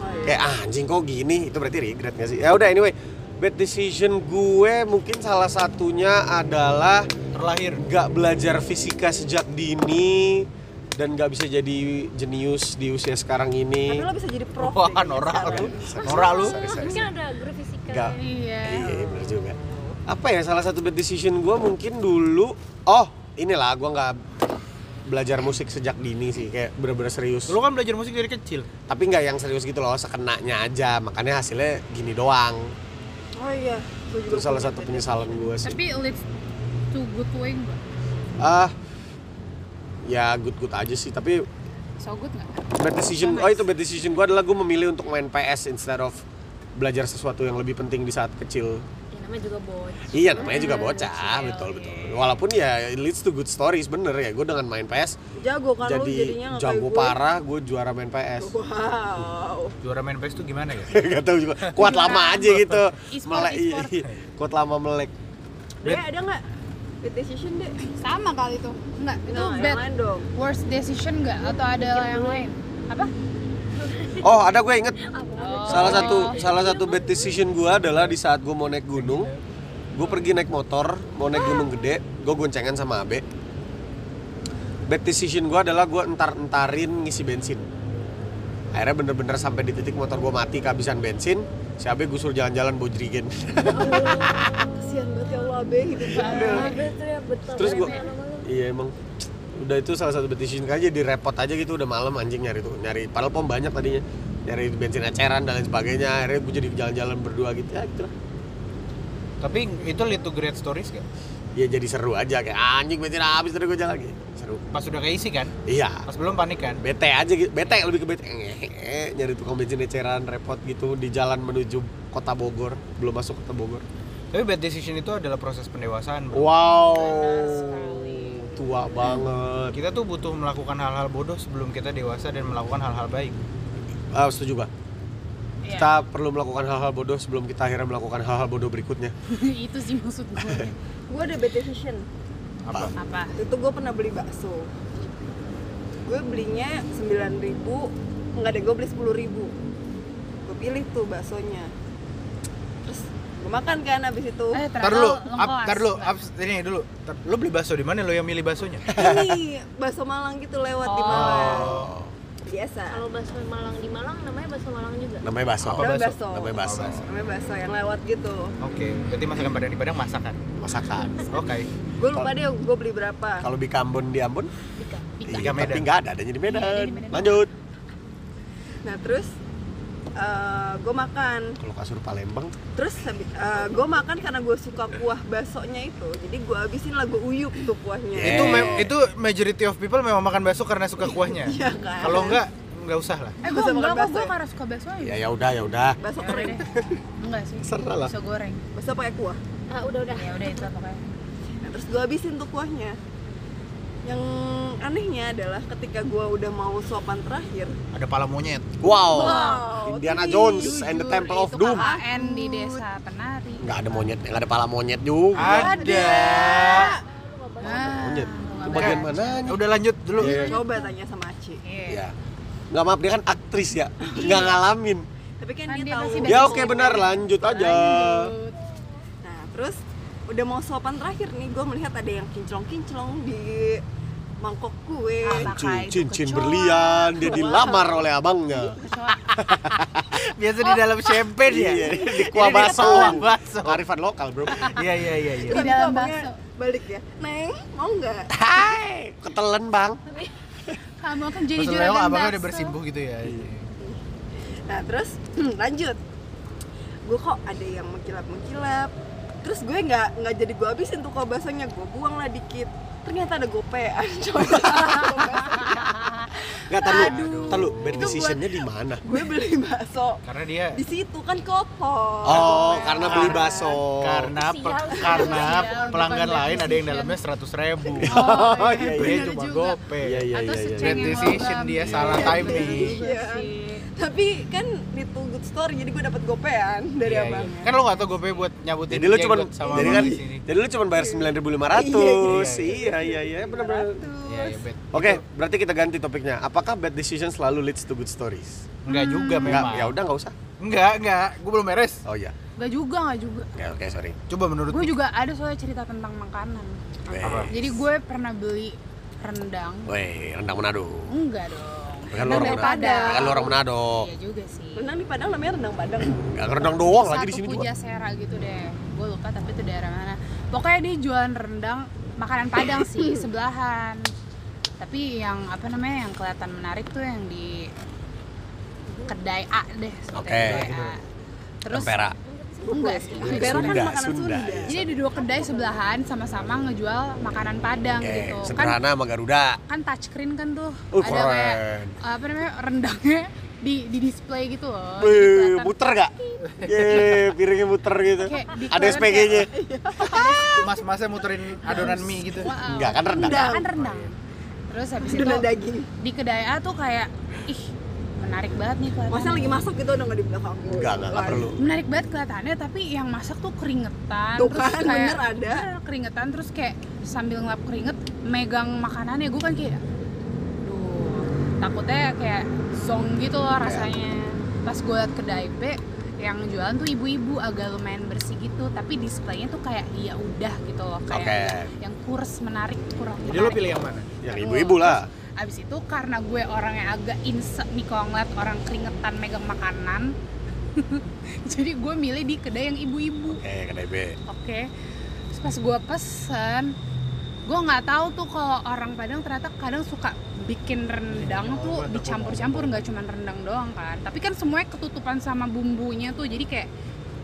Oh, iya. Kayak ah, anjing kok gini, itu berarti regret gak sih? Ya udah anyway, bad decision gue mungkin salah satunya adalah Terlahir. nggak belajar fisika sejak dini dan nggak bisa jadi jenius di usia sekarang Tapi ini. lo bisa jadi prof Wah, deh Nora tuh. Sorry, Nora lu. Mungkin ada guru fisika. Nggak. Iya. Iya bener juga. Apa ya salah satu bad decision gue mungkin dulu Oh inilah gue nggak belajar musik sejak dini sih kayak bener-bener serius. Lu kan belajar musik dari kecil. Tapi nggak yang serius gitu loh sekenanya aja makanya hasilnya gini doang. Oh iya Itu salah satu penyesalan gue sih. Tapi to good way enggak? Ah ya good good aja sih tapi So good enggak? bad decision oh itu bad decision gue adalah gue memilih untuk main PS instead of belajar sesuatu yang lebih penting di saat kecil Ya namanya juga bocah. iya namanya juga Hmm, bocah kecil, betul betul walaupun ya it leads to good stories bener ya gue dengan main PS Jago kan lo jadi jadinya nggak jago gue. parah gue juara main PS Wow Juara main PS tuh gimana ya? gak tahu juga kuat lama aja gitu E-sport, melek e-sport. kuat lama melek Deh ada nggak bad decision deh Sama kali itu. Enggak, itu Nah, yang bad lain dong worst decision enggak atau ada yang lain? Apa? oh ada gue inget Oh. salah satu salah satu bad decision gue adalah di saat gue mau naik gunung gue pergi naik motor mau naik gunung gede gue goncengan sama Abe bad decision gue adalah gue entar entarin ngisi bensin akhirnya bener-bener sampai di titik motor gue mati kehabisan bensin si Abe gue suruh jalan-jalan bojrigen Kasian banget ya Allah Abe hidup Abe tuh ya betul. terus gue iya emang. Udah itu salah satu decision aja di repot aja gitu udah malam anjing nyari tuh nyari padahal pom banyak tadinya. Nyari bensin eceran dan lain sebagainya akhirnya gue jadi jalan-jalan berdua gitu ya gitu lah. Tapi itu lead to great stories gak? Ya jadi seru aja. Kayak anjing bensin habis tadi gue jalan. Lagi seru. Pas udah keisi kan? iya. Pas belum panik kan? bete aja gitu. Bete lebih ke bete. Ngehe, nyari tukang bensin eceran repot gitu di jalan menuju kota Bogor. Belum masuk kota Bogor. Tapi bad decision itu adalah proses pendewasaan. Bro. wow. Tua banget. Kita tuh butuh melakukan hal-hal bodoh sebelum kita dewasa dan melakukan hal-hal baik. Ah, setuju pak Iya. kita perlu melakukan hal-hal bodoh sebelum kita akhirnya melakukan hal-hal bodoh berikutnya itu sih maksud gue. Gue ada bad decision Apa? Apa? itu gue pernah beli bakso gue belinya 9.000 ribu enggak deh gue beli 10.000 ribu gue pilih tuh baksonya terus gue makan kan abis itu Eh, Tar ternyata dulu, lo up, lengkoas. tar dulu, up, ini dulu. Tar, lo beli bakso di mana lo yang milih baksonya? ini bakso Malang gitu lewat di Oh. Malang oh. Biasa Kalau bakso Malang di Malang namanya bakso Malang juga. namanya baso Apa namanya bakso? bakso namanya baso Oh, bakso. namanya bakso yang lewat gitu Oke, berarti masakan Padang di Padang masakan. masakan Oke. gue lupa deh gue beli berapa kalau di Ambon di Ambon Ika. Ika iya, Medan. tapi nggak ada adanya di Medan. Iya, ada di Medan. lanjut nah terus gue makan kalau kasur Palembang terus gue makan karena gue suka kuah baksonya itu jadi gue habisin lah gue uyup tuh kuahnya Yeah. Itu me- itu majority of people memang makan bakso karena suka kuahnya. Iya kan? Kalau enggak nggak usah lah. Eh, gue enggak kok, gue ya? karena suka bakso aja. ya ya udah ya udah bakso Ya kering deh. Enggak sih. Serah lah. Bakso goreng. bakso pakai kuah Ah, udah udah. Ya udah itu pokoknya. Nah, terus gue habisin tuh kuahnya yang anehnya adalah ketika gue udah mau suapan terakhir. Ada pala monyet. wow, Wow, Indiana Jones and the Jujur, Temple of itu Doom. KKN di desa penari. nggak ada monyet nggak ada pala monyet juga. Ada. Ah, monyet. itu bagian baca. mananya Udah lanjut dulu. Iya. coba tanya sama Aci. Iya. ya nggak maaf dia kan aktris ya. Nggak ngalamin. Tapi kan, Kan dia, dia tahu ya oke benar. Lanjut aja. Lanjut. nah terus udah mau suapan terakhir nih gue melihat ada yang kinclong-kinclong di mangkok kue. Apa? cincin, cincin berlian dia dilamar oleh abangnya. Biasa di dalam champagne ya. Iya, di Ini kuah baso baso. kearifan lokal bro. Iya iya iya iya. Di dalam bakso. balik ya. Neng mau nggak? Hai ketelen bang. Kamu akan jadi Maksud juragan abangnya udah bersimbuh gitu ya. nah terus lanjut. Gue kok ada yang mengkilap-mengkilap terus gue nggak nggak jadi gue habisin tuh baksonya gue buang lah dikit ternyata ada gopean coy Nggak tahu. Aduh. Tahu bad decisionnya di mana? gue beli bakso Karena dia di situ kan kotor Oh, karena beli bakso. karena pe- Sial. karena pelanggan lain ada yang dalamnya seratus ribu. Oh, iya, iya. Dia Bener cuma juga. gope. Iya, iya, Atau iya, iya. secengeng Bad decision dia Iya, salah iya, timing. Iya. Tapi kan Too Good Story jadi gue dapat gopean dari Iya, iya. abangnya Kan lo gak tau gope buat nyabutin Jadi lu cuman jenggot sama jadi abang kan jadi lu cuman bayar 9.500. Iya, Iya iya iya benar-benar. Iya, iya, bad. Oke, Itu berarti kita ganti topiknya. Apakah bad decision selalu leads to good stories? Enggak juga Enggak, memang. ya udah nggak usah. Enggak, enggak. Gue belum beres. Oh iya. Gak juga, gak juga. Oke oke sorry. Coba menurut Gue juga ada soalnya cerita tentang makanan. Apa? Jadi gue pernah beli rendang. Weh, rendang Manado. Enggak dong. Kan lu orang. Padang. Kan lu orang Manado. Iya juga sih. rendang di Padang namanya rendang Padang Enggak rendang doang lagi Satu di sini juga. Pujasera gitu deh. Gue lupa tapi itu daerah mana. Pokoknya dia jualan rendang makanan Padang sih sebelahan. Tapi yang apa namanya yang kelihatan menarik tuh yang di kedai A deh. Oke. Kedai A. Terus Tempera. Enggak sih. Tempera kan Sunda, makanan Sunda. Sunda. ya. Jadi di dua kedai sebelahan sama-sama ngejual makanan Padang Oke, gitu. Kan sederhana sama Garuda. kan touchscreen kan tuh Oh, ada kayak keren. apa namanya rendangnya di di display gitu loh. Wih, muter gak? Yeay, piringnya muter gitu. Kayak di Ada SPG-nya. mas-masnya muterin adonan mie gitu. Wow. Enggak kan rendang. Enggak kan rendang. Terus habis itu daging di kedai A tuh kayak ih menarik banget nih kelihatan. Masnya lagi masak gitu udah nggak di belakang gue Enggak, enggak, enggak perlu. menarik banget kelihatannya tapi yang masak tuh keringetan Tuh terus kan, kayak bener ada. bener keringetan terus kayak sambil ngelap keringet megang makanannya gue kan kayak duh takutnya kayak zong gitu loh rasanya pas gue liat kedai B yang jualan tuh ibu-ibu agak lumayan bersih gitu tapi displaynya tuh kayak ya udah gitu loh kayak Oke. nggak- yang kurs menarik kurang Jadi lo menarik. pilih yang mana? Yang ibu-ibu lah. Abis itu karena gue orangnya agak insek nih kalau ngeliat orang keringetan megang makanan jadi gue milih di kedai yang ibu-ibu. Oke, kedai B. oke. Terus pas gue pesen gue nggak tahu tuh kalau orang Padang ternyata kadang suka bikin rendang tuh dicampur-campur nggak cuma rendang doang kan. Tapi kan semuanya ketutupan sama bumbunya tuh jadi kayak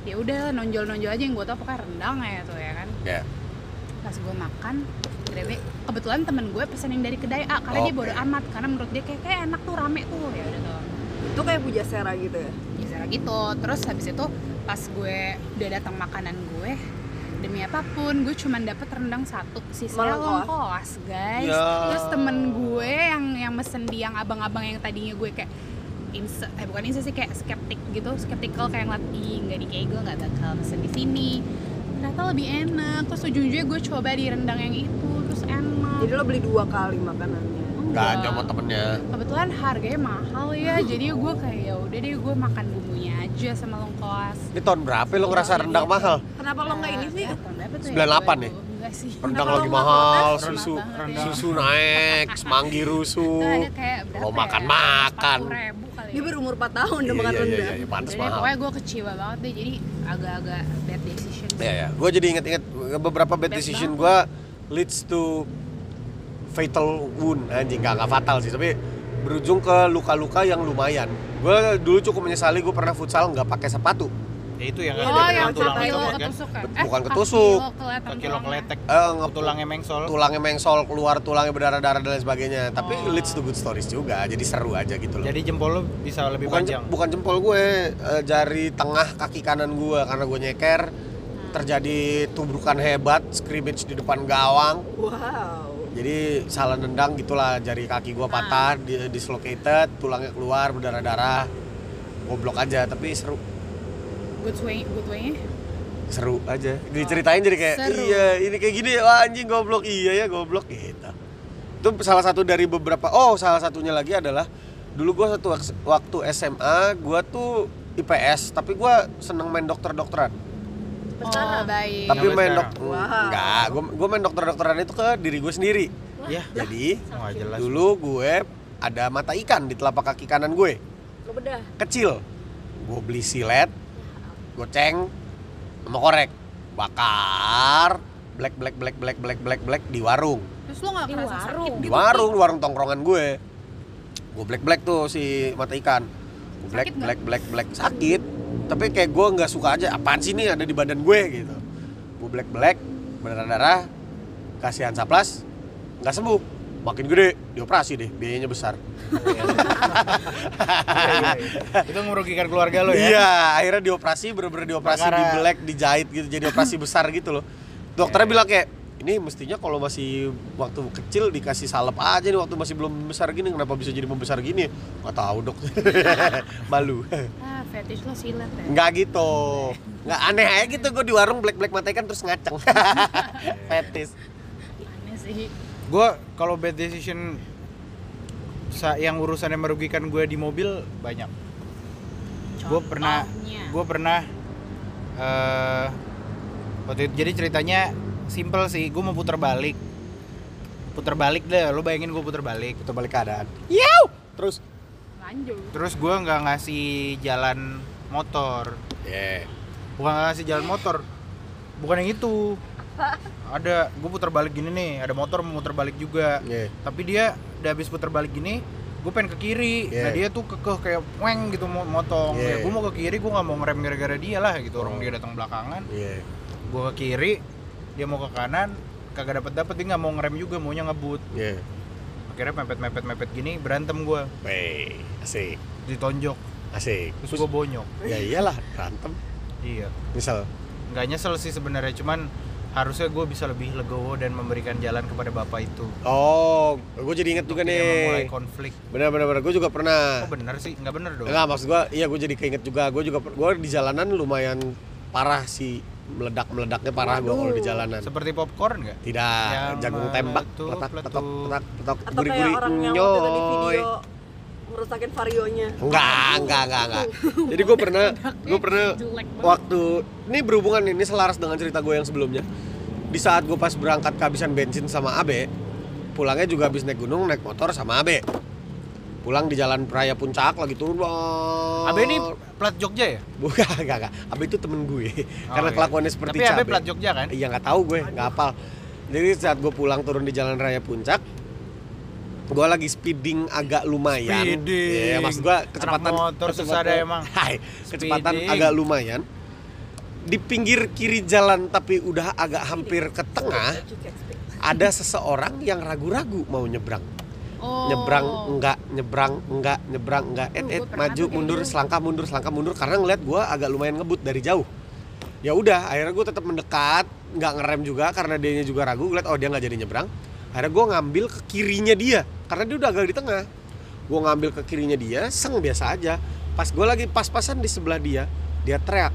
ya udah nonjol-nonjol aja yang gue tau pokoknya rendang ya tuh ya kan. Ya. Pas gue makan B kebetulan temen gue pesenin dari kedai A karena dia Oke. bodo amat karena menurut dia kayak, kayak enak tuh rame tuh ya udah tuh. Itu kayak pujasera gitu ya? Bisa gitu terus habis itu pas gue udah datang makanan gue demi apa pun gue cuman dapet rendang satu sisanya Malah longkoas guys. Ya. terus temen gue yang yang mesen di yang abang-abang yang tadinya gue kayak inse eh bukan inse sih kayak skeptik gitu skeptical kayak ngeliat ih nggak di kayak gue nggak bakal mesen di sini ternyata lebih enak terus ujung-ujungnya gue coba di rendang yang itu terus enak jadi lo beli dua kali makanannya Enggak, sama temennya. kebetulan harganya mahal ya jadi gue kayak ya udah deh gue makan bumbunya aja sama lengkoas Ini tahun berapa lo ngerasa rendang mahal? kenapa lo nggak ini sih tahun berapa tuh 98 ya? Enggak sih. Rendang lagi mahal, susu banget ya. susu naik, semanggi rusuh. Lo ya? makan-makan. 40 ribu kali. Dia ya. berumur 4 tahun udah Iya, makan iya, rendang iya, iya, Jadi mahal. pokoknya gue kecewa banget deh jadi agak-agak bad decision. Iya ya, gue jadi inget-inget beberapa bad Bad decision gue leads to fatal wound anjing gak, gak fatal sih tapi berujung ke luka-luka yang lumayan. Gue dulu cukup menyesali gue pernah futsal nggak pakai sepatu. Ya itu yang Iya, Oh, ada yang tulang kaki lo copot kan. ketusuk kan? Bukan ketusuk. Kaki lo keletek, Eh, tulangnya mengsol. tulangnya mengsol keluar tulangnya berdarah-darah dan lain sebagainya. Tapi Oh. leads to good stories juga, jadi seru aja gitu loh. Jadi jempol lo bisa lebih bukan panjang. bukan jempol gue, eh, jari tengah kaki kanan gue karena gue nyeker terjadi tubrukan hebat, scrimmage di depan gawang. wow Jadi salah nendang gitulah jari kaki gua patah, di- dislocated, tulangnya keluar berdarah-darah. Goblok aja, tapi seru. Good way, good way-nya. Seru aja. Diceritain jadi kayak Seru. iya, ini kayak gini wah anjing goblok. Iya ya goblok gitu. Itu salah satu dari beberapa Oh, salah satunya lagi adalah dulu gua satu wak- waktu SMA gua tuh IPS, tapi gua seneng main dokter-dokteran. Oh, Sekarang? baik. Tapi Sampai main sekarang? dok Wow. enggak, gua gua main dokter-dokteran itu ke diri gue sendiri. Ya, Jadi jelas. dulu gue ada mata ikan di telapak kaki kanan gue. Lo bedah. kecil gue beli silet goceng sama korek. Bakar black black black black black black black di warung. Terus lo gak Di kerasa warung. sakit? di warung di warung tongkrongan gue. Gue black black tuh si mata ikan. Gue black Sakit nggak? black black black sakit. Tapi kayak gue nggak suka aja apaan sih ini ada di badan gue gitu. Gue black black berdarah darah kasihan saplas nggak sembuh makin gede dioperasi deh biayanya besar. Itu merugikan keluarga lo ya. iya akhirnya dioperasi bener-bener dioperasi Perkara- dibelek dijahit gitu jadi operasi besar gitu loh. Dokternya Iya, bilang kayak ini mestinya kalau masih waktu kecil dikasih salep aja nih waktu masih belum besar gini kenapa bisa jadi membesar gini? Nggak tahu dok. Malu. Ah fetish lo silet ya? Nggak gitu. Nggak aneh aja gitu gue di warung black black mata kan terus ngaceng fetis aneh sih Gue kalau bad decision sa- yang urusannya merugikan gue di mobil banyak. Gue pernah gue pernah eh waktu itu jadi ceritanya simple sih gue mau putar balik. Putar balik deh lo bayangin gue putar balik. Kita balik keadaan. Yow! terus? Lanjut. Terus gue nggak ngasih jalan motor. Yeah. bukan nggak ngasih jalan motor. Bukan yang itu ada gue putar balik gini nih ada motor mau muter balik juga. Yeah. tapi dia udah habis putar balik gini gue pengen ke kiri. Nah Yeah. dia tuh kekeh kayak weng gitu mau motong. Yeah. ya gue mau ke kiri gue nggak mau ngerem gara-gara dia lah gitu orang Oh. dia datang belakangan. Yeah. gue ke kiri dia mau ke kanan kagak dapet dapet dia nggak mau ngerem juga maunya ngebut. Yeah. akhirnya mepet mepet mepet gini berantem gue Wey, asik. Ditonjok. Asik. Terus gue bonyok. ya iyalah berantem. Iya. Misal nggak nyesel sih sebenarnya cuman harusnya gue bisa lebih legowo dan memberikan jalan kepada bapak itu. Oh gue jadi inget juga Untuk nih. konflik. Benar benar benar. Gue juga pernah. Oh bener sih. Nggak bener dong. Enggak maksud gue iya gue jadi keinget juga. Gue juga gue di jalanan lumayan parah sih. Meledak meledaknya parah gue kalau di jalanan. Seperti popcorn nggak? Tidak. Yang jagung tembak. meletup, letak letup. petok petok petok atau kayak orang yang waktu itu di nyoy. video merusakin varionya? Enggak enggak enggak enggak. Jadi gue pernah gue pernah jelek banget. waktu ini berhubungan ini selaras dengan cerita gue yang sebelumnya. Di saat gue pas berangkat kehabisan bensin sama Abe pulangnya juga habis naik gunung naik motor sama Abe pulang di jalan raya puncak lagi turun banget Abe ini plat Jogja ya? Bukan enggak enggak. Abe itu temen gue karena iya. kelakuannya seperti tapi Abe plat Jogja kan? Iya nggak tahu gue nggak hafal. Jadi saat gue pulang turun di jalan raya puncak gue lagi speeding agak lumayan. Speeding. Iya, maksud gue Anak kecepatan motor susah kecepatan- dah emang. Hai, kecepatan agak lumayan. Di pinggir kiri jalan tapi udah agak hampir ke tengah ada seseorang yang ragu-ragu mau nyebrang. Oh. nyebrang enggak nyebrang enggak nyebrang enggak. Et Tuh, et gua pernah maju kayak mundur selangkah mundur selangkah mundur. Karena ngeliat gua agak lumayan ngebut dari jauh. Ya udah akhirnya gue tetap mendekat nggak ngerem juga karena dianya juga ragu. Ngeliat oh dia nggak jadi nyebrang. Akhirnya gue ngambil ke kirinya dia karena dia udah agak di tengah. Gue ngambil ke kirinya dia seng biasa aja. Pas gue lagi pas-pasan di sebelah dia dia teriak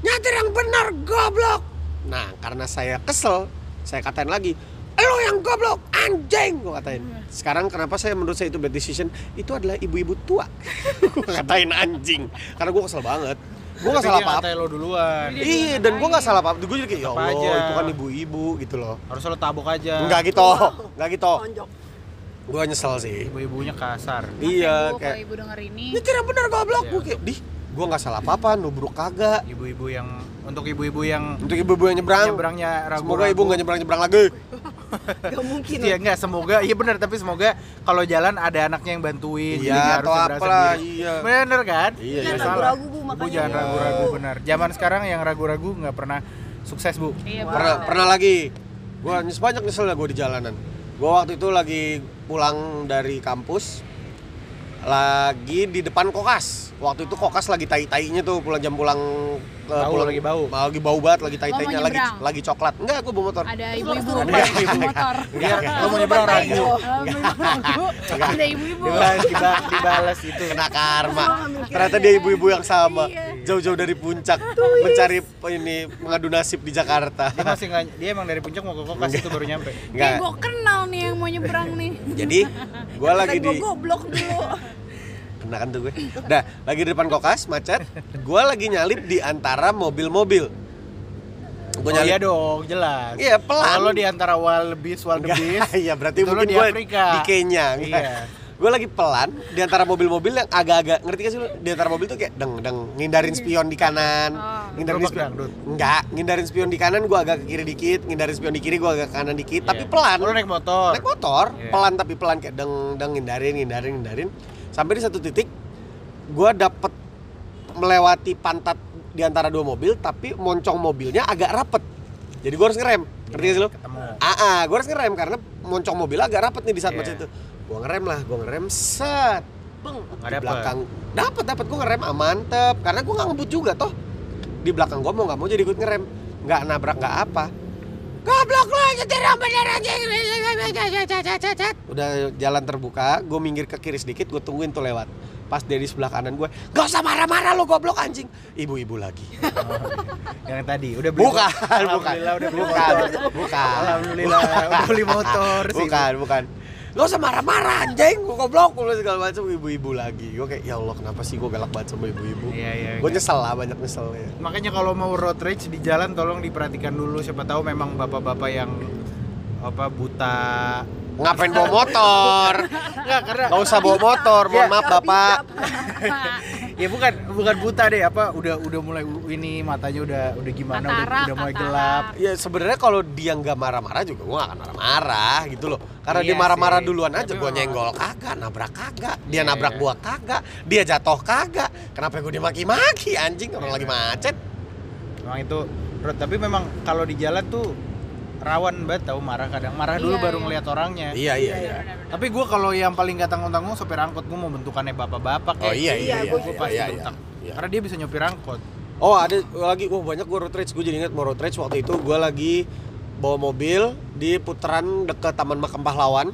nyetir yang benar goblok! Nah karena saya kesel saya katain lagi lo yang goblok anjing! Gue katain. Sekarang kenapa saya menurut saya itu bad decision? Itu adalah ibu-ibu tua. Gue katain anjing. Karena gue kesel banget. Gue gak salah dia apa-apa lo duluan. Iya dan gue gak salah apa-apa gue jadi kayak ya Allah aja. itu kan ibu-ibu gitu loh. Harus lo tabok aja. Enggak gitu. Enggak gitu. Tonjok gue nyesel sih. Ibu-ibunya kasar. Iya kayak ibu denger ini nyetir yang bener goblok. Iya. gue kayak di gue gak salah apa-apa nubruk kagak. Ibu-ibu yang untuk ibu-ibu yang untuk ibu-ibu yang nyebrang. Nyebrangnya ragu semoga ibu gak nyebrang-nyebrang lagi. Gak mungkin Iya enggak semoga iya benar tapi semoga kalau jalan ada anaknya yang bantuin jadi nggak iya harus atau nyebrang apalah iya. Bener kan? Iya, Jangan iya. Salah. ragu-ragu bu ibu makanya jangan ragu-ragu benar. Zaman sekarang yang ragu-ragu nggak pernah sukses bu. Iya Wow. pernah pernah lagi. Gue nyes banyak nyeselnya gue di jalanan gue waktu itu lagi pulang dari kampus lagi di depan kokas waktu itu kokas lagi tai tainya tuh pulang jam pulang ke Bau, pulang lagi bau. lagi bau banget lagi tai Lo mau tainya lagi lagi coklat. Enggak gue bawa motor. Ada ibu-ibu Ada pakai ibu-ibu. motor. Biar lo mau nyebrang ragu ibu-ibu. ada ibu-ibu. Dibalas diba- dibalas itu. Kena karma. Ternyata dia ibu-ibu yang sama. Jauh-jauh dari puncak mencari ini mengadu nasib di Jakarta. Dia masih nggak dia emang dari puncak mau ke kokas itu baru nyampe. Kayak enggak gue kenal nih yang mau nyebrang nih. Jadi gue lagi di gue goblok dulu kena kan tuh gue? Udah lagi di depan kokas macet. Gue lagi nyalip di antara mobil-mobil. Gue oh iya nyalip dong jelas. Iya, pelan. kalau lo di antara Enggak, beast iya berarti itu mungkin di gue Afrika. di Kenya Iya. gue lagi pelan di antara mobil-mobil yang agak-agak ngerti gak sih lu di antara mobil tuh kayak deng deng ngindarin spion di kanan. Oh. ngindarin spion. enggak ngindarin spion di kanan gue agak ke kiri dikit. Ngindarin spion di kiri gue agak ke kanan dikit. Tapi Iya. pelan. Lo naik motor. Naik motor Iya. pelan tapi pelan kayak deng deng ngindarin ngindarin ngindarin sampai di satu titik gue dapet melewati pantat di antara dua mobil tapi moncong mobilnya agak rapet. Jadi gue harus ngerem ngerti gak sih lo ah, ah gue harus ngerem karena moncong mobil agak rapet nih di saat Iya. macet itu. Gue ngerem lah gue ngerem set Beng. di belakang. Dapat dapat gue ngerem ah, mantep. Karena gue nggak ngebut juga toh. Di belakang gue mau nggak mau jadi ikut ngerem. Nggak nabrak nggak apa goblok lu nyetir yang bener aja udah jalan terbuka gue minggir ke kiri sedikit gue tungguin tuh lewat. Pas dari sebelah kanan gue gak usah marah-marah lo goblok anjing. Ibu-ibu lagi. Yang tadi udah beli bukan bukan. Alhamdulillah udah beli bukan motor. bukan. Alhamdulillah udah beli motor bukan bukan Gak usah marah-marah anjing, gue goblok, gue segala macam ibu-ibu lagi. Gue kayak ya Allah kenapa sih gue galak banget sama ibu-ibu. iya iya Gue iya. nyesel lah, banyak nyesel ya. makanya kalau mau road rage di jalan tolong diperhatikan dulu siapa tahu memang bapak-bapak yang apa buta Ngapain bawa motor? Enggak karena Gak usah bawa motor, mohon Ya. maaf bapak. ya bukan bukan buta deh apa udah udah mulai ini matanya udah udah gimana udah, Katarak, udah mulai gelap Ya sebenarnya kalau dia nggak marah-marah juga gue gak akan marah-marah gitu loh. Karena dia Iya marah-marah sih. duluan aja, gue nyenggol kagak, nabrak kagak, dia Iya, nabrak iya. gua kagak, dia jatuh kagak. Kenapa gue dimaki-maki anjing orang lagi macet? memang itu Bro, tapi memang kalau di jalan tuh rawan banget tahu marah kadang. Marah dulu Iya, baru iya. ngeliat orangnya. Iya iya iya. tapi gue kalau yang paling gak tanggung-tanggung sopir angkot gue mau bentukannya bapak-bapak Oh iya iya iya. gua gue iya, pasti iya, bentak. iya. karena dia bisa nyopir angkot. Oh ada lagi, wah banyak gue road rage, gue jadi inget mau road rage waktu itu gue lagi bawa mobil di putaran dekat Taman Makam Pahlawan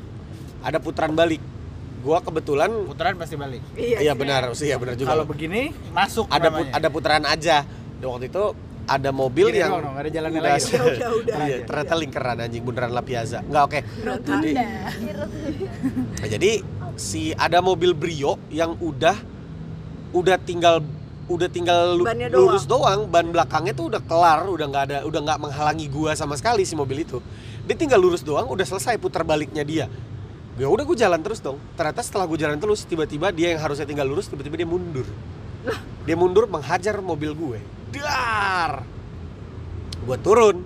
ada putaran balik. Gue kebetulan putaran pasti balik. Iya benar. Sih ya benar juga. Kalau begini masuk ada put- namanya. ada putaran aja. Dan waktu itu ada mobil Gini yang doang dong, ada jalannya udah, lagi. Udah, udah. iya, ternyata lingkaran anjing beneran La Piazza. Nggak oke. Jadi, Rotunda. nah, jadi si ada mobil Brio yang udah udah tinggal udah tinggal lu- Bannya lurus doang. Ban belakangnya tuh udah kelar udah nggak ada udah nggak menghalangi gua sama sekali si mobil itu. Dia tinggal lurus doang udah selesai putar baliknya dia. Ya udah gue jalan terus dong. Ternyata setelah gue jalan terus tiba-tiba dia yang harusnya tinggal lurus tiba-tiba dia mundur. Dia mundur menghajar mobil gue dar gue turun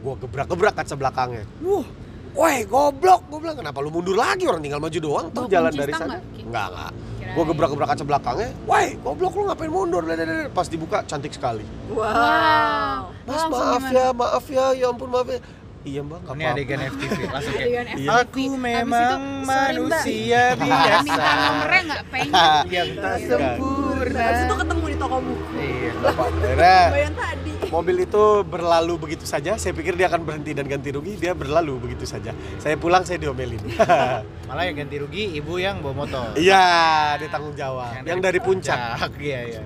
gue gebrak-gebrak kaca belakangnya wah Woi goblok, gue bilang kenapa lu mundur lagi orang tinggal maju doang tuh jalan dari sana. Enggak enggak. Gue gebrak-gebrak kaca belakangnya. Woi goblok lu ngapain mundur? Pas dibuka cantik sekali. Wow. Mas maaf ya, maaf ya, ya ampun maaf ya. Iya mbak, nggak ini apa-apa. adegan FTV langsung kayak Iya. Aku itu, memang sorry, Mbak. manusia Minta biasa nomornya nggak pengen. yang tak Iya. sempurna Habis itu ketemu di toko buku. iya Bapak, akhirnya Bayan tadi. mobil itu berlalu begitu saja. Saya pikir dia akan berhenti dan ganti rugi. Dia berlalu begitu saja. Saya pulang, saya diomelin. malah yang ganti rugi ibu yang bawa motor Iya, dia tanggung jawab. Yang dari puncak. iya iya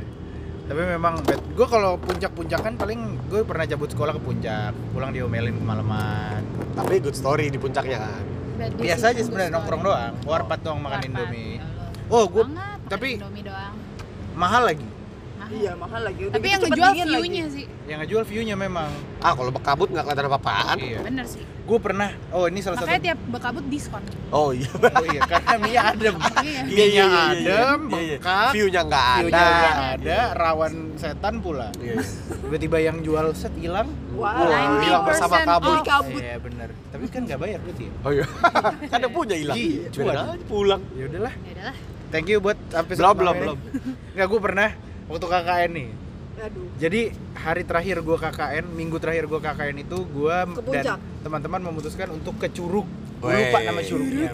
tapi memang gue kalau puncak-puncak kan paling gue pernah cabut sekolah ke puncak pulang diomelin kemalaman Tapi good story di puncaknya kan. Bad biasa aja sebenarnya nongkrong doang warpat doang makan Warpat, indomie ya Allah. oh gue tapi Indomie doang. mahal lagi. Iya, mahal lagi. Udah Tapi gitu yang ngejual lagi. view-nya sih. yang ngejual view-nya memang Ah, kalau bekabut nggak kelihatan apa-apaan. iya Bener sih. gue pernah oh ini salah Makanya satu tiap bekabut diskon. Oh iya. oh iya karena mie adem Iya. Mie-nya adem, Iya, iya. bengkak, View-nya nggak ada. view-nya nggak ada rawan setan pula Iya, iya. tiba-tiba yang jual set hilang Wow. Wah, hilang bersama 90% kabut. iya bener tapi kan nggak bayar berarti ya Oh iya. kan ada punya hilang. Iya, pulang. ya udahlah Ya udahlah. thank you buat episode Belum, belum, belum. nggak gue pernah waktu KKN nih Aduh. jadi hari terakhir gue KKN minggu terakhir gue KKN itu gue dan teman-teman memutuskan untuk ke Curug gue lupa nama curugnya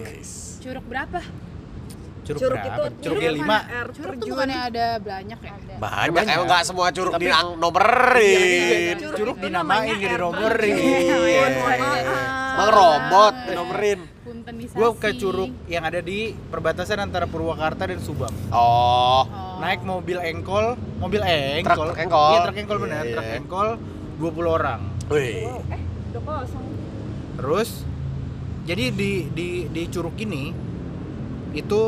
Curug berapa? curug, Curug berapa itu curug curug lima Curug tuh terjun. bukannya ada banyak ya? Ada. Banyak, Banyak. emang nggak semua curug Tapi- di nomerin. Iya, Curug curug itu dinamain jadi nomerin. Iya. Emang robot nomerin. Gue ke curug yang ada di perbatasan antara Purwakarta dan Subang Oh. Oh. naik mobil engkol mobil engkol truk engkol. iya truk engkol bener Iya, truk iya. engkol 20 orang Wih. Wow, eh, udah kosong. Terus jadi di di di Curug ini itu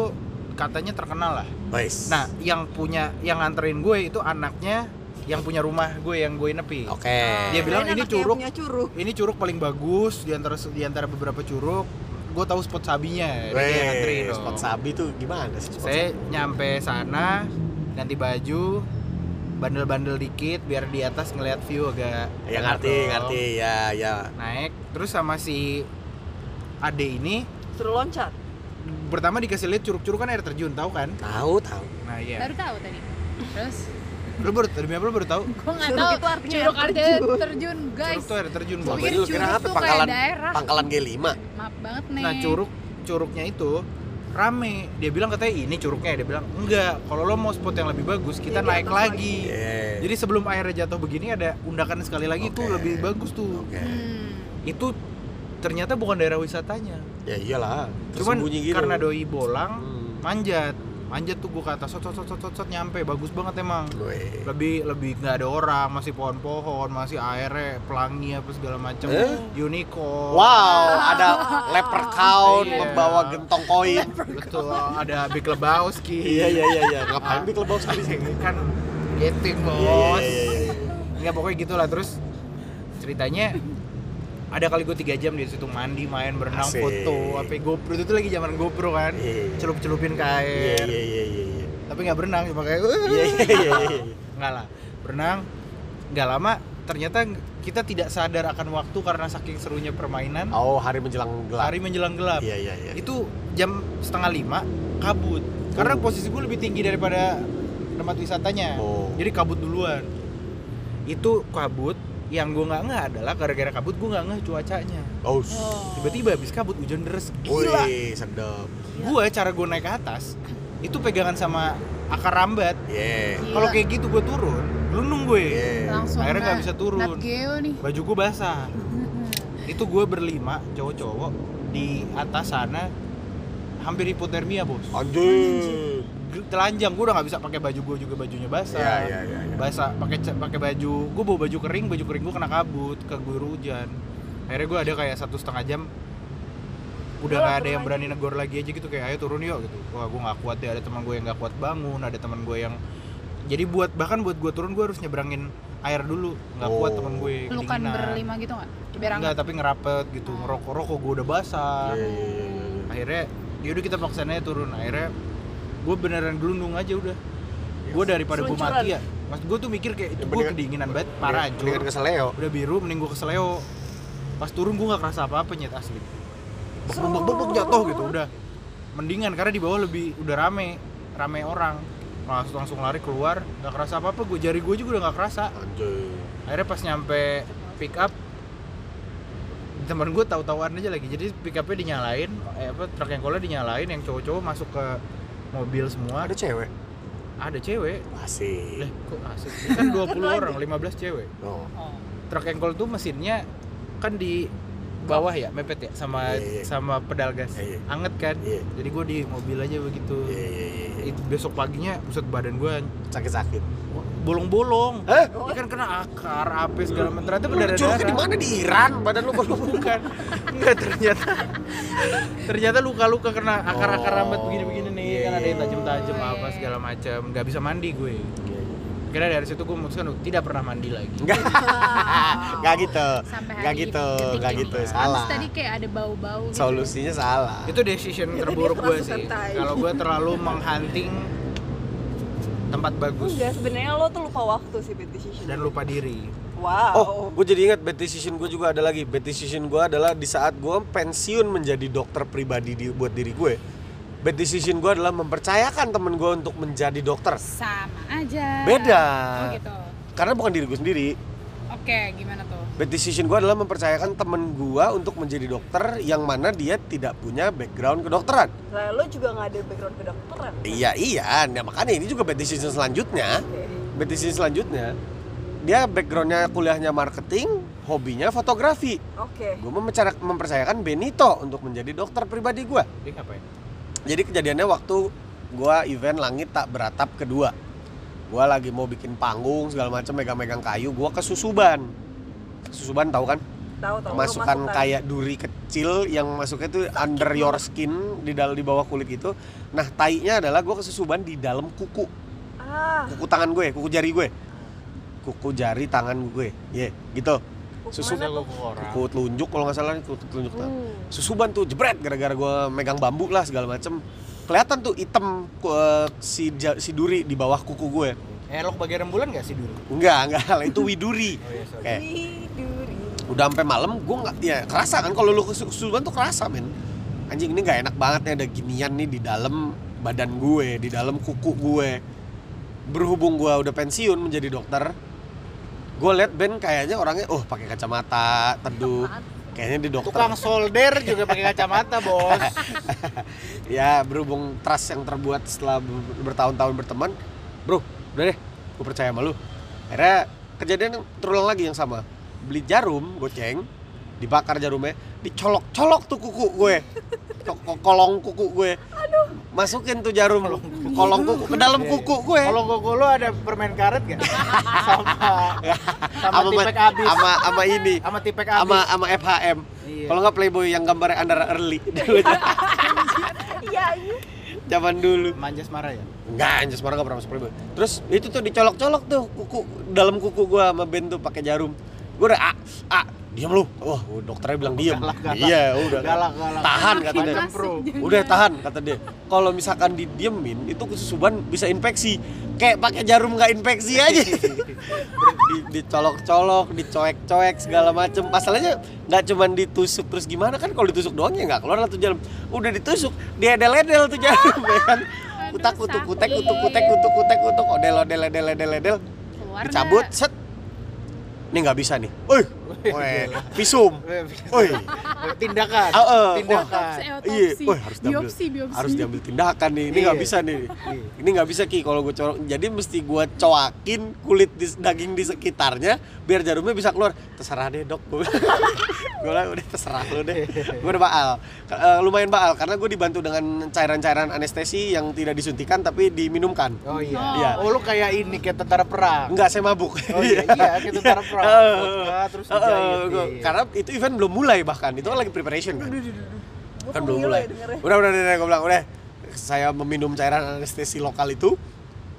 katanya terkenal lah. Nice. Nah, yang punya yang nganterin gue itu anaknya yang punya rumah gue yang gue nepi. Oke. Dia bilang ini curug. curug. Ini curug paling bagus di antara di antara beberapa curug. Gue tahu spot sabinya. Dia yang nganterin Wih, dong. spot sabi tuh gimana sih spot Saya sabi? nyampe sana ganti baju bandel-bandel dikit biar di atas ngeliat view agak Ya ngerti, dong. ngerti. Ya, ya. naik terus sama si Ade ini Suruh loncat. pertama dikasih lihat curug-curug kan air terjun tahu kan Tahu, tahu. nah iya Baru tahu tadi. Terus Lu baru demi apa lu baru tahu? Gue nggak Curug tahu itu artinya curug air artinya terjun. terjun guys. Curug tuh air terjun, Gua Bang. pikir Jadi lu kira curug apa tuh kayak pangkalan daerah. pangkalan G5? Maaf banget nih. Nah, curug curugnya itu rame. Dia bilang katanya ini curugnya, dia bilang enggak. Kalau lo mau spot yang lebih bagus, kita Di naik atas lagi. Iya. Jadi sebelum airnya jatuh begini ada undakan sekali lagi tuh Oke. lebih bagus tuh. Oke. Hmm. Itu ternyata bukan daerah wisatanya. Ya iyalah. Cuman gitu. karena doi bolang Hmm. manjat. Manjat tuh gua ke atas, sot sot sot sot, sot, nyampe. Bagus banget emang. Weh. lebih lebih nggak ada orang masih pohon-pohon masih airnya pelangi apa segala macam Eh? unicorn Wow, ada leprechaun Iya. membawa gentong koin. betul ada Big Lebowski Iya iya iya iya. Ngapain Big Lebowski di sini? kan getting Iya, bos iya, iya, iya. nggak pokoknya gitulah terus ceritanya ada kali gue tiga jam di situ mandi main berenang Asik. foto apa GoPro itu lagi zaman GoPro kan Iya. celup celupin ke Iya air iya iya iya. iya. tapi nggak berenang cuma kayak Iya iya iya. iya. nggak lah berenang nggak lama ternyata kita tidak sadar akan waktu karena saking serunya permainan Oh, hari menjelang gelap. hari menjelang gelap Iya iya iya. itu jam setengah lima kabut karena Oh. posisi gue lebih tinggi daripada tempat wisatanya Oh. jadi kabut duluan itu kabut yang gue nggak ngeh adalah gara-gara kabut gue nggak ngeh cuacanya Oh. tiba-tiba habis kabut hujan deres gila Wih, sedap. gue cara gue naik ke atas itu pegangan sama akar rambat Iya. Gila. kalau kayak gitu gue turun gelundung gue Iya. langsung akhirnya nggak bisa turun. Baju gue basah itu gue berlima cowok-cowok di atas sana hampir hipotermia bos Anjir. Telanjang gue udah nggak bisa pakai baju gue juga bajunya basah Iya iya iya. iya. basah pakai pakai baju gue bawa baju kering baju kering gue kena kabut ke guru hujan akhirnya gue ada kayak satu setengah jam udah nggak ada yang berani negor lagi aja gitu kayak ayo turun yuk gitu wah gue nggak kuat deh ada teman gue yang nggak kuat bangun ada teman gue yang jadi buat bahkan buat gue turun gue harus nyebrangin air dulu nggak kuat Oh. teman gue Pelukan berlima gitu nggak? Biar hangat. tapi ngerapet gitu, ngerokok rokok gue udah basah. Iya, iya, iya, iya. Akhirnya, yaudah kita paksainnya turun. Akhirnya, gue beneran gelundung aja udah. Gue daripada gue mati ya. Mas gue tuh mikir kayak itu Ya, gue kedinginan banget, parah Mendingan- Mendingan hancur. ke Seleo. Udah biru, mending gue ke Seleo. Pas turun gue gak kerasa apa-apa nyet asli. Bek bek bek bek, jatuh gitu udah. Mendingan karena di bawah lebih udah rame, rame orang. Langsung langsung lari keluar, gak kerasa apa-apa. Gue jari gue juga udah gak kerasa Anjir. akhirnya pas nyampe pick up teman gue tahu-tahuan aja lagi jadi pick upnya dinyalain eh, apa truk yang kolnya dinyalain yang cowok-cowok masuk ke mobil semua Ada cewek. ada cewek Asik. Lah, kok asik kan 20 orang 15 cewek Oh. truk yang tuh mesinnya kan di bawah ya mepet ya sama Iya, iya. sama pedal gas Iya, iya. anget kan Iya. jadi gue di mobil aja begitu Iya iya iya. iya. Itu besok paginya buset badan gue Sakit-sakit. Bolong-bolong Hah? Ini kan kena akar, apa segala macam. Ternyata Lu berdarah curugnya di mana di Iran? Badan lu baru bukan enggak ternyata ternyata luka-luka kena akar-akar Oh, rambut begini-begini nih iya, kan ada yang iya. tajam-tajam apa segala macam nggak bisa mandi gue kira dari situ gue memutuskan untuk tidak pernah mandi lagi Enggak. Enggak gitu. Hari gitu, enggak gitu. Salah. tadi kayak ada bau-bau gitu. Solusinya salah. itu decision terburuk gue sih kalau gue terlalu menghunting tempat bagus enggak sebenarnya lo tuh lupa waktu sih bad decision dan lupa diri wow Oh, gue jadi ingat bad decision gue juga ada lagi. Bad decision gue adalah di saat gue pensiun menjadi dokter pribadi di, buat diri gue. Bad decision gue adalah mempercayakan temen gue untuk menjadi dokter. Sama aja. Beda. Oh gitu. Karena bukan diri gue sendiri. Oke, gimana tuh? Bad decision gue adalah mempercayakan temen gue untuk menjadi dokter yang mana dia tidak punya background kedokteran. Lah, lo juga nggak ada background kedokteran kan? Iya iya, nah, makanya ini juga bad decision selanjutnya. Oke. Bad decision selanjutnya, dia backgroundnya kuliahnya marketing, hobinya fotografi. oke Gue mempercayakan Benito untuk menjadi dokter pribadi gue. dia ngapain Jadi kejadiannya waktu gue event langit tak beratap kedua. Gue lagi mau bikin panggung segala macam megang-megang kayu, gue ke Susuban. Tahu kan? tahu tahu Masukan masukkan. kayak duri kecil yang masuknya itu under your skin di dalam di bawah kulit itu. Nah, tainya adalah gue ke Susuban di dalam kuku, ah kuku tangan gue, kuku jari gue. Kuku jari tangan gue. Iya, gitu. Susu kuku telunjuk kalau nggak salah nih kuku telunjuk tangan. Hmm. Susuban tuh jebret gara-gara gue megang bambu lah segala macem kelihatan tuh hitam eh, si ja- si duri di bawah kuku gue eh lo bagian rembulan gak sih dulu enggak enggak itu widuri. Oh iya sorry. Kayak Widuri. udah sampai malam gue nggak ya kerasa kan kalau lu ke Su- Susuban tuh kerasa men. Anjing ini nggak enak banget nih ada ginian nih di dalam badan gue di dalam kuku gue. Berhubung gua udah pensiun menjadi dokter gue liat Ben kayaknya orangnya oh pakai kacamata teduh. Kayaknya di dokter. Tukang solder juga pakai kacamata, Bos. ya berhubung trust yang terbuat setelah ber- bertahun-tahun berteman bro udah deh gue percaya sama lu. Akhirnya kejadian terulang lagi yang sama. Beli jarum goceng dibakar jarumnya dicolok-colok tuh kuku gue. Ko- ko- kolong kuku gue. Masukin tuh jarum kolong kuku. ke dalam kuku gue. Kalau koko lo ada permen karet gak? sama sama sama tipek abis. sama sama ini. Sama tipek abis. sama sama FHM Iya. kalau nggak Playboy yang gambarnya Andara Early. Iya iya zaman dulu Manjas marah ya? Enggak, anjir semarang gak pernah masuk Playboy. Terus itu tuh dicolok-colok tuh kuku dalam kuku gua sama Ben tuh pakai jarum. Gua udah ah, ah, diam lu. Wah, dokternya bilang diam. Galak, galak. Iya, udah. Galak, galak. Tahan kata dia. Udah tahan kata dia. Kalau misalkan didiemin itu kesusuban bisa infeksi. Kayak pakai jarum nggak infeksi aja. Di, dicolok-colok, dicoek-coek segala macem. Masalahnya nggak cuman ditusuk terus gimana kan kalau ditusuk doang ya nggak keluar lah tuh jarum. Udah ditusuk, dia edel-edel tuh jarum ya kan. Kutak kutuk kutek kutuk kutek kutuk kutek kutuk odel odel edel edel edel Keluar dicabut set ini nggak bisa nih. Woi, woi, visum. Woi, Tindakan. Ah, eh, Tindakan. Iya, woi harus diambil, biopsi, biopsi. harus diambil tindakan nih. Ini nggak Iya. bisa nih. Iya. Ini nggak bisa ki kalau gue corok. Jadi mesti gue coakin kulit di, daging di sekitarnya biar jarumnya bisa keluar. Terserah deh dok. Gue bilang udah terserah lu deh. Gue udah baal. Eh, lumayan baal karena gue dibantu dengan cairan-cairan anestesi yang tidak disuntikan tapi diminumkan. Oh iya. Oh. Iya. Oh lu kayak ini kayak tentara perang. Enggak, saya mabuk. Oh iya, iya kayak tentara perang. Eh, Vodka, terus dijahit. gua- iya. Karena itu event belum mulai bahkan. Itu kan lagi preparation kan. Kan belum mulai. ya. Udah udah udah, gue bilang udah. Saya meminum cairan anestesi lokal itu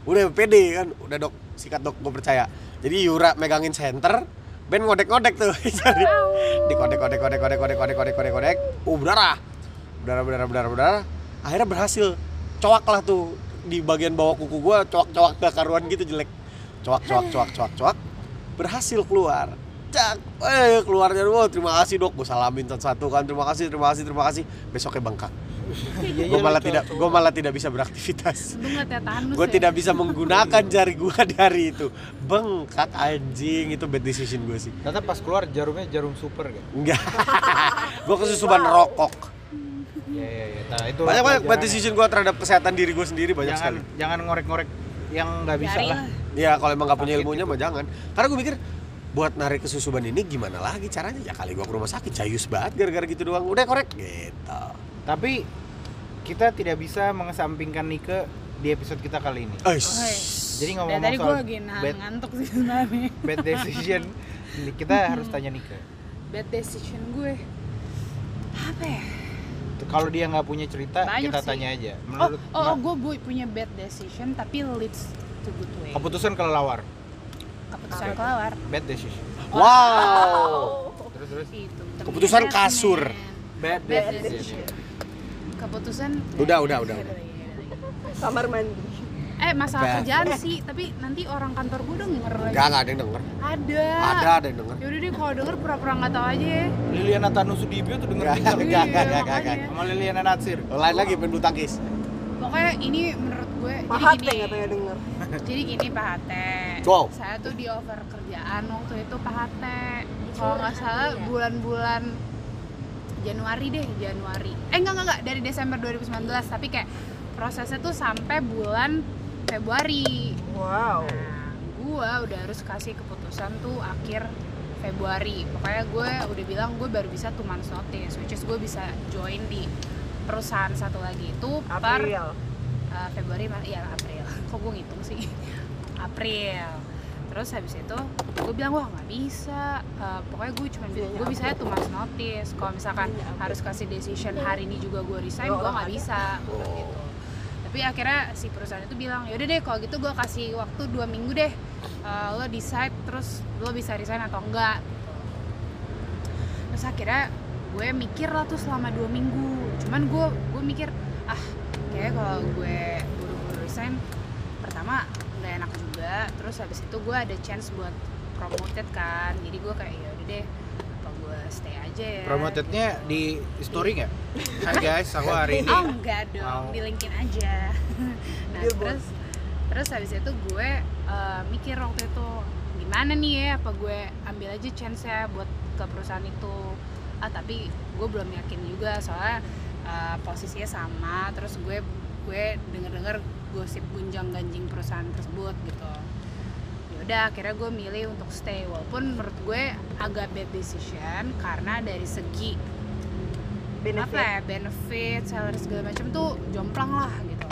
udah pede kan. Udah dok, sikat dok, gue percaya. Jadi Yura megangin center, Ben ngodek-ngodek tuh. Jadi dikodek-kodek kodek-kodek kodek-kodek kodek-kodek kodek. Uh, berdarah. Berdarah berdarah berdarah berdarah. Akhirnya berhasil. Coak lah tuh di bagian bawah kuku gua coak-coak gak karuan gitu jelek. Coak coak coak coak coak. Berhasil keluar. Cak, eh keluarnya wow, terima kasih dok, gue salamin satu-satu kan, terima kasih, terima kasih, terima kasih. Besoknya bengkak. Iya, gue iya, malah tidak, gue malah tidak bisa beraktivitas. Gue ya. tidak bisa menggunakan jari gue di hari itu. Bengkak anjing, itu bad decision gue sih. Ternyata pas keluar jarumnya jarum super kan? Enggak. gue kesusupan rokok. Iya iya iya. Nah, itu Banyak banyak bad decision gue terhadap kesehatan diri gue sendiri banyak jangan, sekali. Jangan ngorek-ngorek yang nggak bisa lah. Lah. Ya kalau emang gak punya ilmunya mah jangan. Karena gue mikir buat narik kesusuban ini gimana lagi caranya? Ya kali gue ke rumah sakit cayus banget gara-gara gitu doang. Udah korek gitu. Tapi kita tidak bisa mengesampingkan Nike di episode kita kali ini. Eish. Jadi Dari ngomong tadi gue soal lagi bad, ngantuk sih sebenarnya. bad decision, kita harus tanya Nike. Bad decision gue. Apa ya? Kalau dia nggak punya cerita, Banyak kita sih. tanya aja. Oh, Menurut oh, Ma- gue punya bad decision tapi leads to good way. keputusan kelelawar, Keputusan kelawar. bad decision. Wow. Terus terus. Itu. Keputusan ternyata, kasur. Bad Bad decision. Keputusan. Udah, udah, udah, udah. kamar mandi Eh masalah Bad. kerjaan sih, tapi nanti orang kantor gue denger lagi. Enggak, enggak ada yang denger. Ada. Ada, ada yang denger. Yaudah deh kalau denger pura-pura nggak tahu aja. ya. Liliana Tanu Sudibyo tuh denger enggak, enggak, enggak, enggak, makanya. enggak. Sama Liliana Natsir. Lain lagi tangkis. Pokoknya ini menurut gue pahat deh gini. katanya denger Jadi gini Pak Hate. Wow. Saya tuh di over kerjaan waktu itu Pak Hate. Kalau nggak salah bulan-bulan Januari deh, Januari. Eh enggak enggak enggak dari Desember 2019, tapi kayak prosesnya tuh sampai bulan Februari. wow Nah, gua udah harus kasih keputusan tuh akhir Februari. Pokoknya gue udah bilang gue baru bisa two months notice, which is gue bisa join di perusahaan satu lagi itu per April uh, Februari iya April kok gue ngitung sih? April. Terus habis itu gue bilang wah nggak bisa. Uh, pokoknya gue cuma Iya, gue bisa two months notice. Kalau misalkan harus kasih decision hari ini juga gue resign Oh, gue oh, nggak ada. bisa. Gua bilang gitu. Tapi akhirnya si perusahaan itu bilang yaudah deh kalau gitu gue kasih waktu dua minggu deh. Uh, lo decide terus lo bisa resign atau enggak gitu. terus akhirnya gue mikir lah tuh selama dua minggu. Cuman gue gue mikir ah kayak kalau gue buru-buru resign pertama nggak enak juga. Terus habis itu gue ada chance buat promoted kan. Jadi gue kayak ya udah deh apa gue stay aja ya. Promotednya di story nggak? Hai guys, aku hari ini. Oh enggak dong mau- di linkin aja. Nah Billboard. terus terus habis itu gue eh, mikir waktu itu gimana nih ya apa gue ambil aja chance ya buat ke perusahaan itu? Ah tapi gue belum yakin juga soalnya eh, posisinya sama. Terus gue gue denger denger gosip gunjang ganjing perusahaan tersebut gitu. Ya udah akhirnya gue milih untuk stay. Walaupun menurut gue agak bad decision karena dari segi apa benefit ya benefit salary segala macam tuh jomplang lah gitu.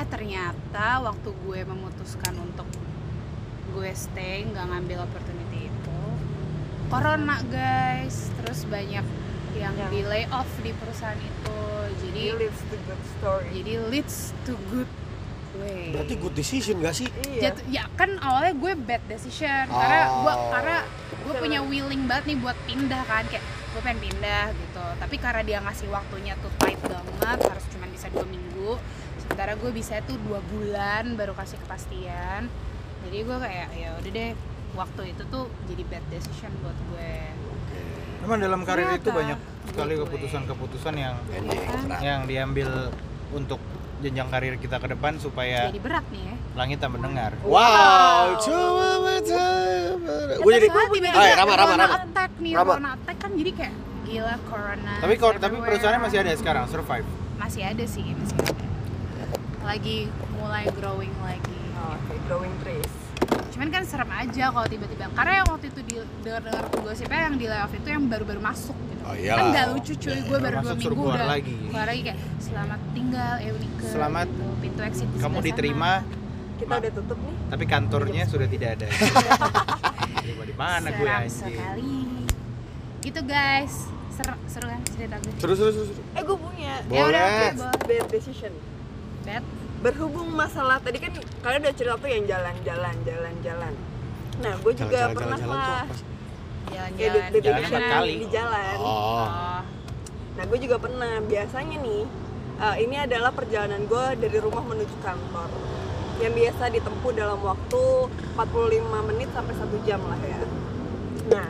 Eh ternyata waktu gue memutuskan untuk gue stay nggak ngambil opportunity itu corona guys. Terus banyak yang Ya. di lay off di perusahaan itu jadi It leads to good story. Jadi leads to good way. Berarti good decision gak sih? iya. Jatuh- ya kan awalnya gue bad decision. Karena gue Oh. karena gue punya willing banget nih buat pindah kan. Kayak gue pengen pindah gitu. Tapi karena dia ngasih waktunya tuh tight banget harus cuma bisa dua minggu. Sementara gue bisa tuh dua bulan baru kasih kepastian. Jadi gue kayak ya udah deh waktu itu tuh jadi bad decision buat gue. Emang dalam karir itu Ternyata, banyak sekali keputusan-keputusan yang yang diambil untuk jenjang karir kita ke depan supaya jadi berat nih ya langit tak mendengar. Wow, coba baca. Gue jadi tiba-tiba Oh, ya, Rama, Rama, corona Rama. attack nih Rama. corona attack kan jadi kayak gila corona Tapi kok tapi perusahaannya masih ada sekarang, survive. masih ada sih masih ada lagi mulai growing lagi Oh, oke growing trees cuman kan serem aja kalau tiba-tiba karena yang waktu itu di dengar-dengar gosipnya yang di layoff itu yang baru-baru masuk gitu Oh, kan iyalah. nggak lucu cuy gue baru dua minggu keluar udah lagi. keluar lagi kayak selamat tinggal Eunike Selamat gitu. pintu exit di Kamu diterima, kita Ma- udah tutup nih tapi kantornya sudah tidak ada. Terima di sana. mana gue anjing? sekali gitu guys seru seru kan cerita gue Terus terus terus. eh gue punya ya udah Boleh. boleh. bad decision Bad. Berhubung masalah tadi kan kalian udah cerita tuh yang jalan-jalan jalan-jalan nah gue juga Jalan-jalan, pernah tuh lah jalan-jalan Jalan decision empat kali. di jalan Oh. Oh. Nah, gue juga pernah. Biasanya nih, eh, ini adalah perjalanan gue dari rumah menuju kantor. Yang biasa ditempuh dalam waktu 45 menit sampai satu jam lah ya. Nah,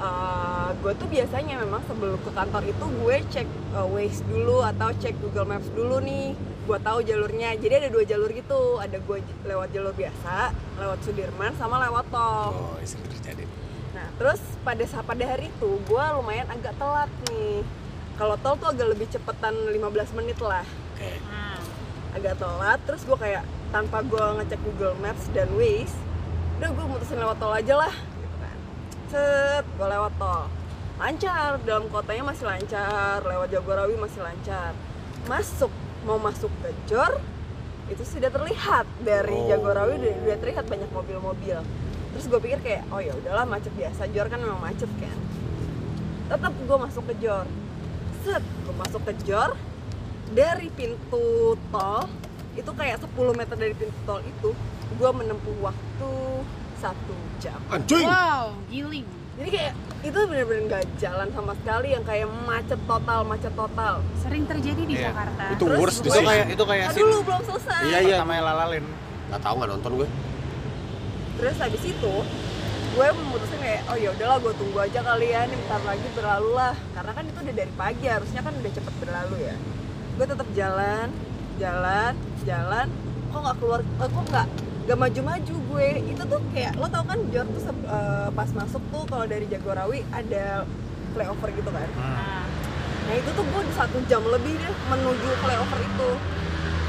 eh, gue tuh biasanya memang sebelum ke kantor itu gue cek eh, Waze dulu atau cek Google Maps dulu nih. Gue tahu jalurnya. Jadi ada dua jalur gitu. Ada gue lewat jalur biasa, lewat Sudirman, sama lewat tol. Oh, sering terjadi. Nah, terus pada saat pada hari itu gue lumayan agak telat nih. Kalau tol tuh agak lebih cepetan 15 menit lah. Oke. Hmm. Agak telat, terus gue kayak tanpa gue ngecek Google Maps dan Waze, udah gue mutusin lewat tol aja lah. Set, gue lewat tol. Lancar, dalam kotanya masih lancar, lewat Jagorawi masih lancar. Masuk, mau masuk ke Jor, itu sudah terlihat dari Oh. Jagorawi udah, udah terlihat banyak mobil-mobil terus gue pikir kayak oh ya udahlah macet biasa Jor kan memang macet kan tetap gue masuk ke Jor set gue masuk ke Jor dari pintu tol itu kayak 10 meter dari pintu tol itu gue menempuh waktu satu jam Anjing. wow giling jadi kayak itu bener-bener nggak jalan sama sekali yang kayak macet total macet total sering terjadi di Iya. Jakarta Itu Terus worst Itu kayak itu kayak aduh scene lu belum selesai Iya, iya. pertama Lalalen. Gak tau nggak nonton gue. terus habis itu gue memutuskan kayak oh ya udahlah gue tunggu aja kali ya ini bentar lagi berlalu lah karena kan itu udah dari pagi harusnya kan udah cepet berlalu ya gue tetap jalan jalan jalan kok nggak keluar eh, kok nggak gak maju-maju gue. Itu tuh kayak lo tau kan Jor tuh eh, pas masuk tuh kalau dari Jagorawi ada flyover gitu kan? Hmm. Nah, itu tuh gue satu jam lebih deh menuju flyover itu.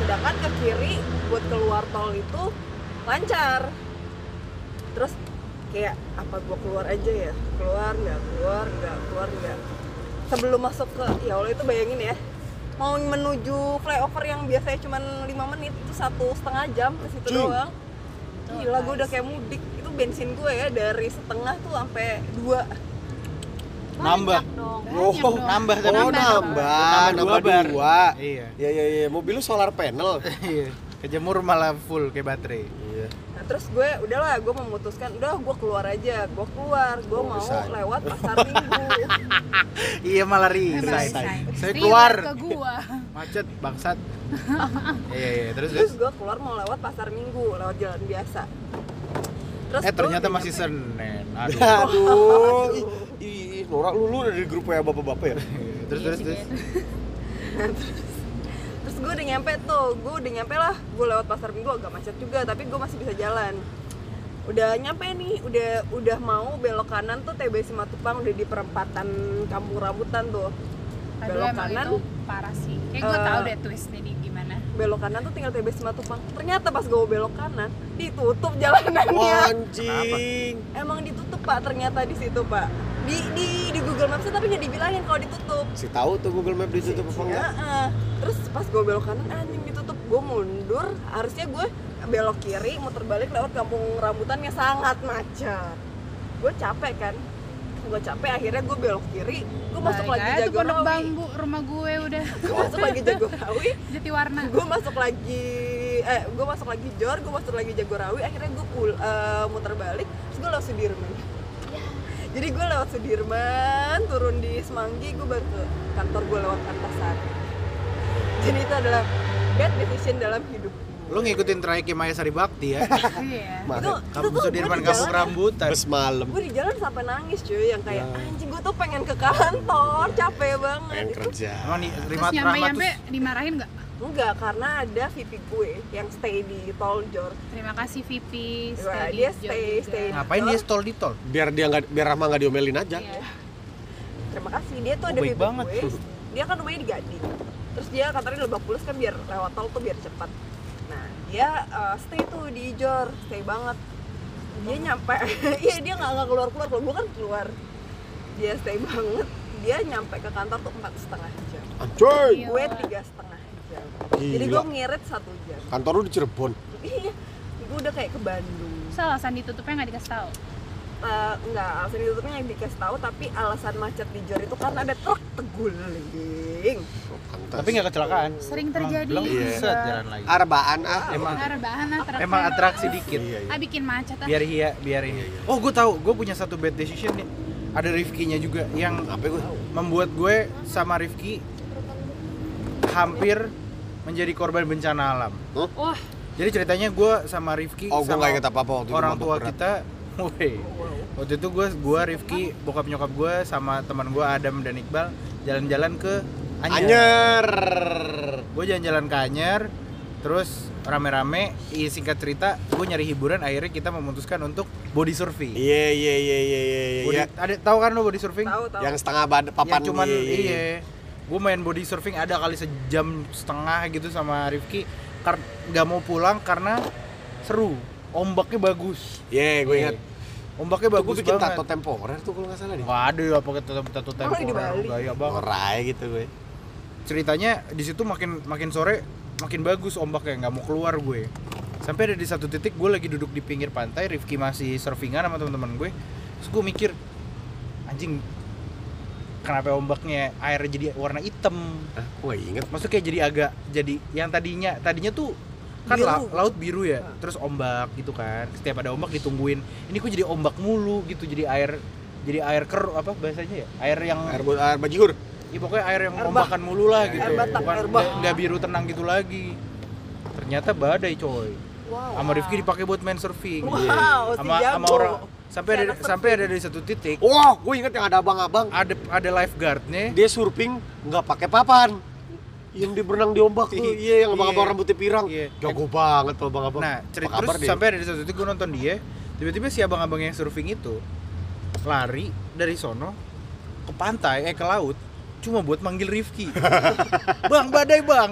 Sedangkan ke kiri buat keluar tol itu lancar. Terus kayak apa gue keluar aja ya? Keluar nggak, keluar nggak, keluar nggak. Sebelum masuk ke, ya Allah itu bayangin ya. Mau menuju flyover yang biasanya cuma 5 menit itu satu setengah jam ke situ doang Gila gue udah kayak mudik Itu bensin gue ya dari setengah tuh sampai dua Nambah. Dong. Oh, dong. nambah Oh, tapi Nambah, nambah, Nambah nambah dua dua. Iya. Iya iya iya, mobil lu solar panel. Iya. Kejemur malah full kayak baterai. Iya. Terus gue udahlah gue memutuskan udah gue keluar aja gue keluar gue Oh, mau resign. lewat pasar minggu Iya malah Resign. resign. Resign. Saya keluar. ke gua Macet bangsat. Iya iya terus terus terus. gue keluar mau lewat pasar minggu lewat jalan biasa terus Eh ternyata masih nyampe- Senin. Aduh. Aduh. Ih, lu lu udah di grup ya bapak-bapak ya? terus Iya terus sih, terus. Terus gue udah nyampe tuh gue udah nyampe lah. Gue lewat pasar minggu agak macet juga tapi gue masih bisa jalan. Udah nyampe nih udah udah mau belok kanan tuh TB Simatupang udah di perempatan Kampung Rambutan tuh. Aduh belok kanan. itu parah sih. Kayak gue Eh, tahu deh twistnya di gimana. belok kanan tuh tinggal TB Simatupang. Ternyata pas gue belok kanan ditutup jalanannya. Anjing. emang ditutup pak ternyata di situ pak di di di Google Maps tapi nggak dibilangin kalau ditutup. Si tahu tuh Google Map ditutup apa enggak? Heeh. terus pas gue belok kanan anjing ditutup. Gue mundur harusnya gue belok kiri muter balik lewat kampung rambutan yang sangat macet. Gue capek kan? Gue capek akhirnya gue belok kiri gue masuk Balik lagi pondok Jagorawi bambu rumah gue udah. Gue masuk lagi Jagorawi jati warna. gue masuk lagi eh gue masuk lagi Jor gue masuk lagi Jagorawi akhirnya gue pul eh, muter balik terus gue lewat Sudirman jadi gue lewat Sudirman turun di Semanggi gue baru ke kantor gue lewat Antasari jadi itu adalah bad decision dalam hidup Lu ngikutin trayeknya Maya Sari Bakti ya. Iya. Itu Kampung tuh Sudirman jalan- Rambutan. Bus malam. gue di jalan sampai nangis cuy yang kayak Ya. anjing gue tuh pengen ke kantor capek banget Pengen itu kerja. Emang nih Terus Rimat nyampe Rahmat nyampe tuh dimarahin nggak? Enggak karena ada VP gue yang stay di tol Jor Terima kasih VP. Wah, stay di dia stay- juga. stay. ngapain dia stol di tol? Biar dia nggak biar Rahma nggak diomelin aja. Iya. terima kasih dia tuh Oh, ada VP banget. gue dia kan rumahnya di Gading terus dia kantornya di Lebak Bulus kan biar lewat tol tuh biar cepat nah dia uh, stay tuh di Jor stay banget dia nyampe iya dia nggak nggak keluar keluar kalau gue kan keluar dia stay banget dia nyampe ke kantor tuh empat setengah jam Ancoy. Iya. gue tiga setengah jam jadi Gila. gue ngirit satu jam Kantor lu di Cirebon. iya gue udah kayak ke Bandung Terus alasan ditutupnya nggak dikasih tahu. Eh, enggak alasan ditutupnya yang dikasih tahu tapi alasan macet di Jor itu karena ada truk teguling Oh, pantas. Tapi nggak kecelakaan. Sering terjadi. belum Iya. set jalan lagi. Arbaan ah. Emang Rebahan lah truknya. emang atraksi dikit. Iya, iya. Ah bikin macet ah. Biar hia, biar ini. Oh, gue tahu, gue punya satu bad decision nih. Ada Rifki-nya juga yang Apa gue? membuat gue sama Rifki hampir menjadi korban bencana alam. Wah, Jadi ceritanya gue sama Rifki Oh, gue sama nggak inget apa-apa waktu itu orang tua berat. kita, woi. Waktu itu gue, gue Rifki, bokap nyokap gue sama teman gue Adam dan Iqbal jalan-jalan ke Anyer. Anyer. Gue jalan-jalan ke Anyer, terus rame-rame, i- singkat cerita, gue nyari hiburan, akhirnya kita memutuskan untuk body surfing. Iya iya iya iya iya iya. Ada tahu kan lo body surfing? tahu tahu Yang setengah bad papan yang cuman iya, iya, iya. iya gue main body surfing ada kali sejam setengah gitu sama Rifki. Kar nggak mau pulang karena seru. Ombaknya bagus. Iya, gue ingat. ombaknya Tuh gue bagus bikin banget. tato temporer tuh kalau nggak salah deh. Wah, ada ya pakai tato tato di temporer? Gaya banget. Orai gitu gue. ceritanya di situ makin makin sore makin bagus ombaknya nggak mau keluar gue. Sampai ada di satu titik gue lagi duduk di pinggir pantai Rifki masih surfingan sama teman-teman gue. Terus gue mikir anjing kenapa ombaknya airnya jadi warna hitam. Hah, gue inget. maksudnya kayak jadi agak jadi yang tadinya tadinya tuh kan Biru. la- laut biru ya terus ombak gitu kan. Setiap ada ombak ditungguin. Ini kok jadi ombak mulu gitu jadi air jadi air ker apa bahasanya ya? Air yang Air, air bajigur. ya pokoknya air yang Air bah. ombakan mulu lah gitu Air batak, bukan air bah. nggak- biru tenang gitu lagi. Ternyata badai coy. Wow. Sama Rifki dipakai buat main surfing. Wow sama sama orang sampai ada anak sampai ada di satu titik Wah, gue inget yang ada abang-abang. ada ada lifeguardnya Dia surfing nggak pakai papan. Yang di berenang di ombak tuh, iya yang abang-abang Iya. rambutnya pirang. Iya. Jago banget tuh abang-abang. Nah, cerita terus dia? sampai ada di satu titik gue nonton dia, tiba-tiba si abang-abang yang surfing itu lari dari sono ke pantai, eh ke laut, cuma buat manggil Rifki. bang, badai bang,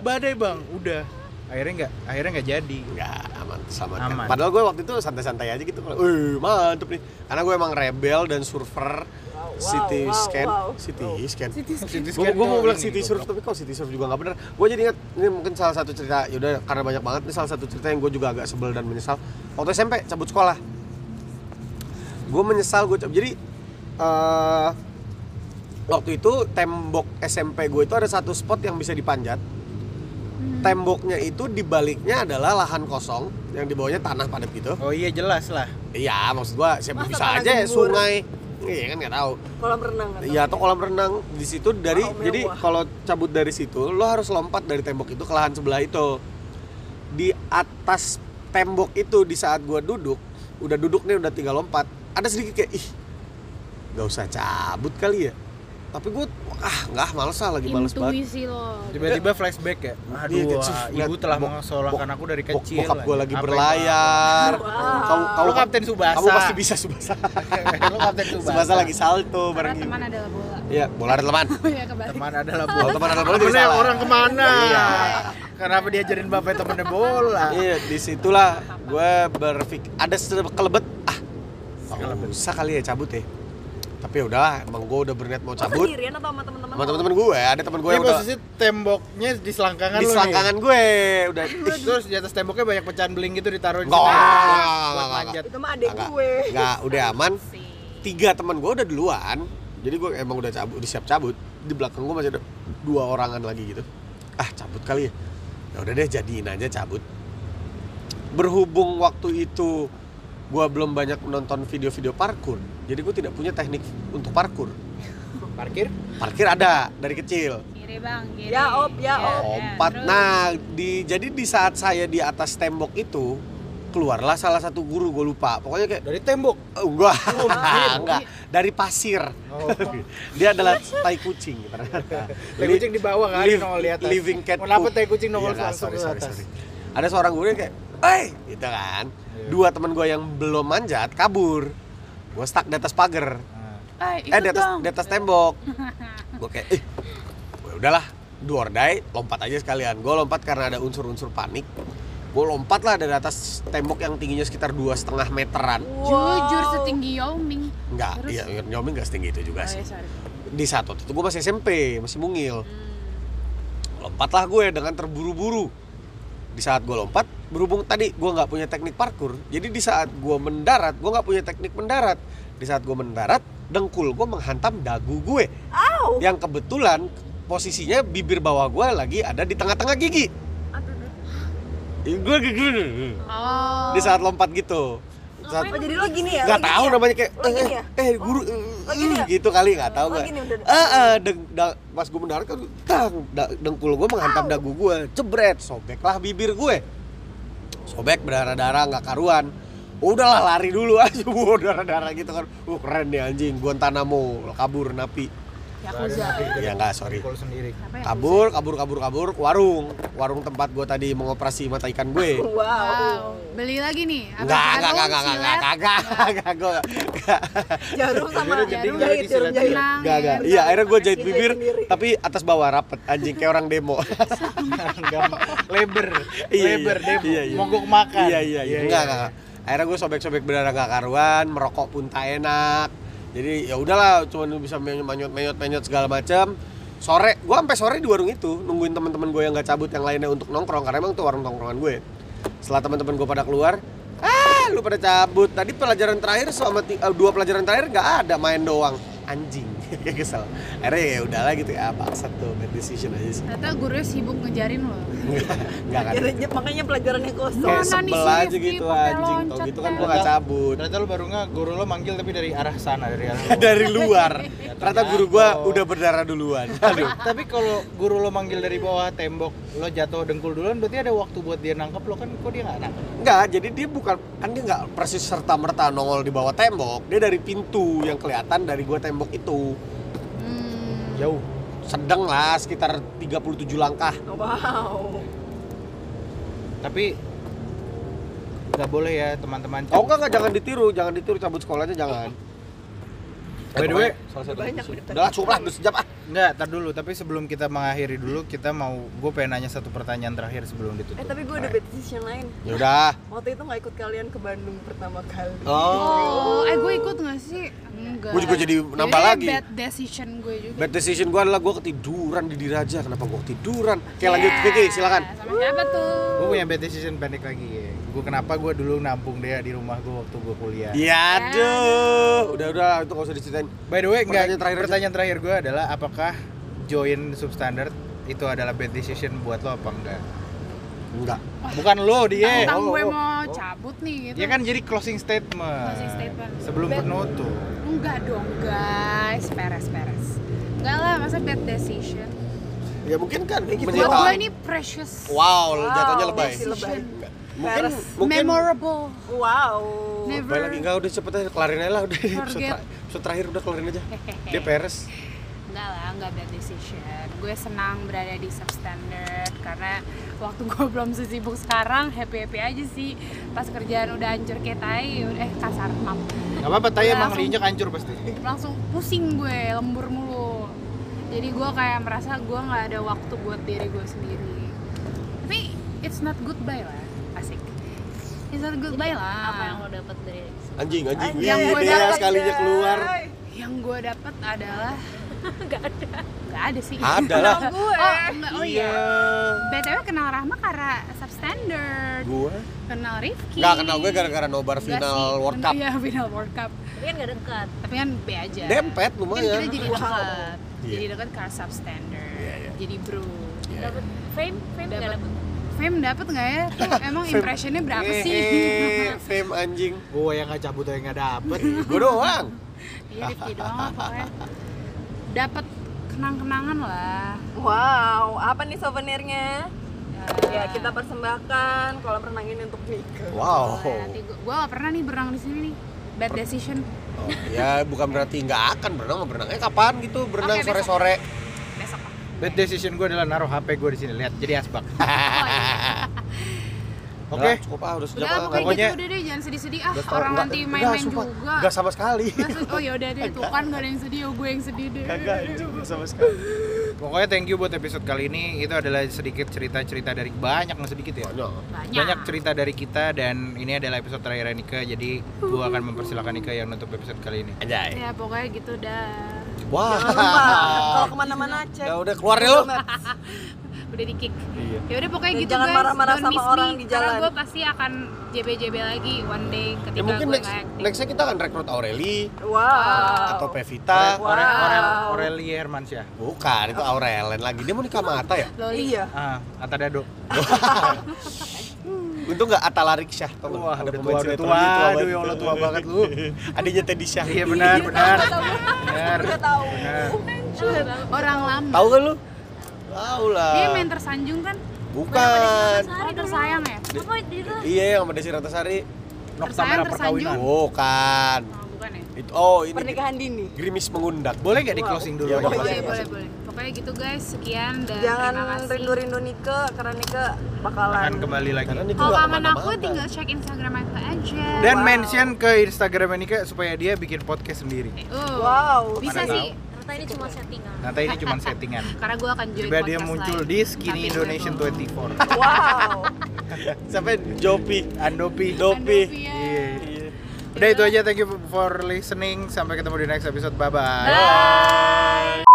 badai bang, udah. Akhirnya nggak, akhirnya nggak jadi. Enggak, aman sama Aman. Padahal gue waktu itu santai-santai aja gitu. Wih, mantep nih. Karena gue emang rebel dan surfer. Wow, city wow, scan, wow. city Wow. scan. City Gue scan gue mau bilang ini, city surf tapi kok city surf juga nggak bener. Gue jadi ingat ini mungkin salah satu cerita. Yaudah karena banyak banget ini salah satu cerita yang gue juga agak sebel dan menyesal. Waktu SMP cabut sekolah. Gue menyesal gue cabut. Jadi eh waktu itu tembok SMP gue itu ada satu spot yang bisa dipanjat. Temboknya itu di baliknya adalah lahan kosong yang di bawahnya tanah padat gitu. Oh iya jelas lah. Iya, maksud gua siapa Masa bisa aja ya sungai. Iya kan nggak tahu. kolam renang Iya atau kolam renang di situ dari Wow, jadi kalau cabut dari situ lo harus lompat dari tembok itu ke lahan sebelah itu. Di atas tembok itu di saat gua duduk, udah duduk nih udah tinggal lompat, ada sedikit kayak ih nggak usah cabut kali ya. Tapi gue ah nggak males lah lagi males banget lo. tiba-tiba flashback ya Iya, aduh gitu. wah, Lihat ibu telah mengesolahkan aku dari kecil bokap gue lagi Apa berlayar Wow. kamu kamu kapten subasa kamu pasti bisa subasa lu kapten subasa subasa lagi salto bareng ibu teman adalah bola. iya bola ada teman Oh ya kebalik. teman adalah bola teman adalah bola jadi salah. orang ke mana Iya. kenapa diajarin bapak temennya bola iya di situlah gue berpikir ada kelebet ah nggak usah kali ya cabut ya tapi ya udahlah emang gue udah berniat mau Lo cabut. sendirian atau sama teman-teman? sama teman-teman gue ada teman gue yang udah posisi temboknya di selangkangan di selangkangan gue udah. Terus di atas temboknya banyak pecahan beling gitu ditaruh di Nggak, situ. nggak, Buat. Itu mah adek gue. nggak udah aman. Tiga teman gue udah duluan. Jadi gue emang udah cabut udah siap cabut. Di belakang gue masih ada dua orangan lagi gitu. Ah cabut kali ya. Ya udah deh jadiin aja cabut. Berhubung waktu itu gue belum banyak menonton video-video parkur jadi gue tidak punya teknik untuk parkur Parkir? parkir ada dari kecil Kiri bang, kiri. Ya, op, ya, op. lompat terus. nah di jadi di saat saya di atas tembok itu keluarlah salah satu guru gue lupa pokoknya kayak Dari tembok. Oh, enggak, enggak, enggak. Dari pasir. Oh. Dia adalah tai kucing ternyata. Tai kucing di bawah kan, Liv- nongol di atas. Living cat. Kenapa poop. tai kucing nongol Iya, langsung sorry, sorry, atas? sorry. Ada seorang guru yang kayak, "Hei!" gitu kan. Iya. Dua teman gue yang belum manjat kabur. Gue stuck di atas pagar. Nah, Eh, Eh, di atas dong. di atas tembok. gue kayak, "Eh, ya udahlah, do or die, lompat aja sekalian." Gue lompat karena ada unsur-unsur panik. Gue lompat lah dari atas tembok yang tingginya sekitar dua setengah meteran. Jujur setinggi Yao Ming. Enggak, Terus? iya, Nyomi enggak setinggi itu juga Oh, sih. ya, sorry. di saat waktu itu gue masih SMP masih mungil lompatlah gue dengan terburu-buru di saat gue lompat berhubung tadi gue nggak punya teknik parkur jadi di saat gue mendarat gue nggak punya teknik mendarat di saat gue mendarat dengkul gue menghantam dagu gue Au. yang kebetulan posisinya bibir bawah gue lagi ada di tengah-tengah gigi gue gigi Oh. di saat lompat gitu saat Oh, jadi lo gini ya? nggak gini tahu ya? namanya kayak gini ya? eh, eh guru eh, Oh, gini ya? gitu kali nggak tahu Oh, gini udah. ah ah, deng- da- pas gue mendarat kan tang, da- dengkul gue menghantam dagu gue jebret sobeklah bibir gue sobek berdarah darah nggak karuan. Udahlah lari dulu aja bu darah darah gitu kan. Uh keren nih anjing. Guantanamo kabur napi Yakuza. ya nggak sorry kabur kabur kabur kabur ke warung warung tempat gue tadi mengoperasi mata ikan gue Wow. Wow. Beli lagi nih. Apa Enggak, enggak, enggak, enggak, enggak, silet? enggak, enggak, enggak, gue Jarum sama Jarum jahit, jarum jahit. Enggak, enggak. ya. Iya, akhirnya gue jahit bibir, tapi atas bawah rapet, anjing kayak orang demo. Leber. Iya, leber iya. demo. Iya, iya. Mogok makan. iya, iya, iya. Enggak, enggak, enggak. Akhirnya gue sobek-sobek berdarah gak karuan, merokok pun tak enak. Jadi ya udahlah, cuma bisa menyot menyot menyot segala macam. Sore, gue sampai sore di warung itu nungguin teman-teman gue yang gak cabut yang lainnya untuk nongkrong karena emang itu warung nongkrongan gue. Setelah teman-teman gue pada keluar, ah lu pada cabut. Tadi pelajaran terakhir selama eh, dua pelajaran terakhir nggak ada main doang. Anjing, kesel. Akhirnya ya udahlah gitu ya, bangsat tuh bad decision aja sih. Ternyata gurunya sibuk ngejarin lo. Enggak kan. Jadi, makanya pelajarannya kosong. Kayak sebel aja gitu anjing. Tau gitu kan ya? gua gak cabut. Ternyata lu baru nggak guru lo manggil tapi dari arah sana dari arah luar. Dari luar. Ternyata guru gua udah berdarah duluan. tapi, Aduh. tapi kalau guru lo manggil dari bawah tembok lo jatuh dengkul duluan berarti ada waktu buat dia nangkep lo kan kok dia nggak nangkep Enggak, jadi dia bukan kan dia nggak persis serta merta nongol di bawah tembok. Dia dari pintu yang kelihatan dari gua tembok itu. Jauh Sedang lah sekitar 37 langkah. Wow. tapi nggak boleh ya teman-teman Oh enggak enggak jangan ditiru, jangan ditiru cabut sekolahnya jangan. By the way, udah. Cukup lah, udah sejam ah. Enggak, tar dulu. Tapi sebelum kita mengakhiri dulu, kita mau gue pengen nanya satu pertanyaan terakhir sebelum Eh ditutup. tapi gue ada bad decision lain. Ya udah. Waktu itu nggak ikut kalian ke Bandung pertama kali. Oh, eh gue ikut gak sih? Enggak. Gue juga jadi nambah Jadi lagi. bad decision gue juga. Bad decision gue adalah gue ketiduran di Diraja. Kenapa gue ketiduran? Oke lanjut, Kiki silakan. Sama siapa tuh? Gue punya bad decision pendek lagi ya. Gue kenapa gue dulu nampung dia di rumah gue waktu gue kuliah. Iya, aduh. Udah udah itu gak usah diceritain. By the way, enggak, Pertanyaan terakhir aja. pertanyaan terakhir gue adalah apakah join substandard itu adalah bad decision buat lo apa enggak? Enggak. Bukan lo dia. Tentang Oh, gue oh, mau oh. cabut nih gitu. Ya kan jadi closing statement. Closing statement. Sebelum Bad- penutup. Enggak dong guys, peres-peres. Enggak lah, masa bad decision. Ya mungkin kan Buat menyita- gue ini precious. Wow, Wow, jatuhnya lebay. masih lebay. Mungkin Peres. mungkin Memorable. Wow. Never. Lebay lagi enggak udah cepet aja kelarin aja lah udah episode, terakhir udah kelarin aja. Dia peres. Enggak lah, enggak bad decision. Gue senang berada di substandard karena waktu gue belum sesibuk sekarang happy happy aja sih. Pas kerjaan udah hancur kayak tai, eh kasar maaf. Gak apa-apa, tai emang langsung- diinjak hancur pasti. Langsung pusing gue, lembur mulu. Jadi gue kayak merasa gue nggak ada waktu buat diri gue sendiri. Tapi it's not goodbye lah. It's not goodbye lah. Apa yang lo dapet dari Anjing, anjing. Yang Wih, gua dia dapet, sekalinya keluar. Yang gue dapet adalah Gak ada nggak ada sih. Ada lah. gue Oh, enggak, oh Iya. iya. BTW kenal Rahma karena substandard. Gua Kenal Rifki. nggak kenal gue gara-gara nobar final sih, World Cup. Iya, final World Cup. Tapi kan gak dekat Tapi kan B aja. Dempet Kan lumayan. kita jadi dekat. Iya. Jadi dekat karena substandard. Iya, iya. Jadi bro. Iya. Dapet fame? Fame gak Dapet. Fame dapet nggak ya? Tuh emang Fame. impressionnya berapa sih? Eh, fame anjing. Gue yang gak cabut yang gak dapet. Gue doang. Iya Rifki doang lah pokoknya. Dapat kenang-kenangan lah. wow apa nih souvenirnya Ya, ya kita persembahkan kolam renang ini untuk Nika Wow. Boleh, Nanti gua, gua gak pernah nih berenang di sini nih. Bad decision. Oh, ya bukan berarti nggak akan berenang, berenangnya kapan gitu? Berenang besok. sore-sore. Besok lah. Bad decision gue adalah naruh HP gue di sini. Lihat, jadi asbak. Oh, iya. Oke. Udah, cukup ah, udah sejam Udah ah. pokoknya pokoknya- gitu udah deh jangan sedih-sedih ah Udah orang enggak- nanti main-main juga. Enggak sama sekali. Masa- oh ya udah deh tuh kan gak ada yang sedih, oh gue yang sedih deh. Kagak sama sekali. Pokoknya thank you buat episode kali ini. Itu adalah sedikit cerita-cerita dari banyak nggak sedikit ya. Banyak. Banyak. Cerita dari kita dan ini adalah episode terakhir Nika. Jadi gua akan mempersilahkan Nika yang nutup episode kali ini. Anjay. Ya pokoknya gitu dah. Wah. lupa kalau ke mana-mana cek Ya udah keluar deh lo. Udah di kick. Iya. Ya udah pokoknya Dan gitu jangan guys. marah-marah Don't sama miss orang me, di Karena jalan. gue pasti akan JB-JB lagi one day ketika Ya mungkin gue next nextnya kita akan rekrut Aureli wow atau Pevita. Wow. Aurel, Aurel, Aurelia Hermansyah. Bukan, itu Aurelen lagi. Dia mau nikah sama Ata ya? Loli. iya Ah, Atta Dado. Untung nggak Ata Lariksyah. Tau? Wah, Ada udah pemain tua, udah sinetron tua. gitu, tua Aduh, banget. ya Allah, tua banget lu. Adiknya Teddy Syah. Iya benar, benar. Benar. Udah tahu. Benar. Orang lama. Tahu kan lu? Tahu lah. Dia main tersanjung kan? Bukan. Oh, tersayang ya? Apa itu? Iya, yang sama Desi Ratnasari. Nokta Tersayang, merah tersanjung. perkawinan. Bukan. Oh, bukan ya? Itu oh ini pernikahan dini Gerimis mengundang. Boleh gak di closing dulu? Iya, aja? boleh. Boleh, boleh, boleh. Pokoknya gitu guys, sekian dan jangan rindu-rindu Nika karena Nika bakalan Akan kembali lagi. Kalau nggak kangen aku tinggal cek Instagram aku aja. Dan Wow. mention ke Instagram Nika supaya dia bikin podcast sendiri. Oh, wow Bisa Mana sih. Ternyata ini cuma settingan Nanti ini cuma settingan. Karena gue akan join Tiba dia muncul lain. di Skinny Tapi Indonesian belum. 24. wow Sampai Jopi. Andopi. Dopi. Ya. Iya. Iya. Udah itu aja thank you for listening. Sampai ketemu di next episode. Bye bye. Bye.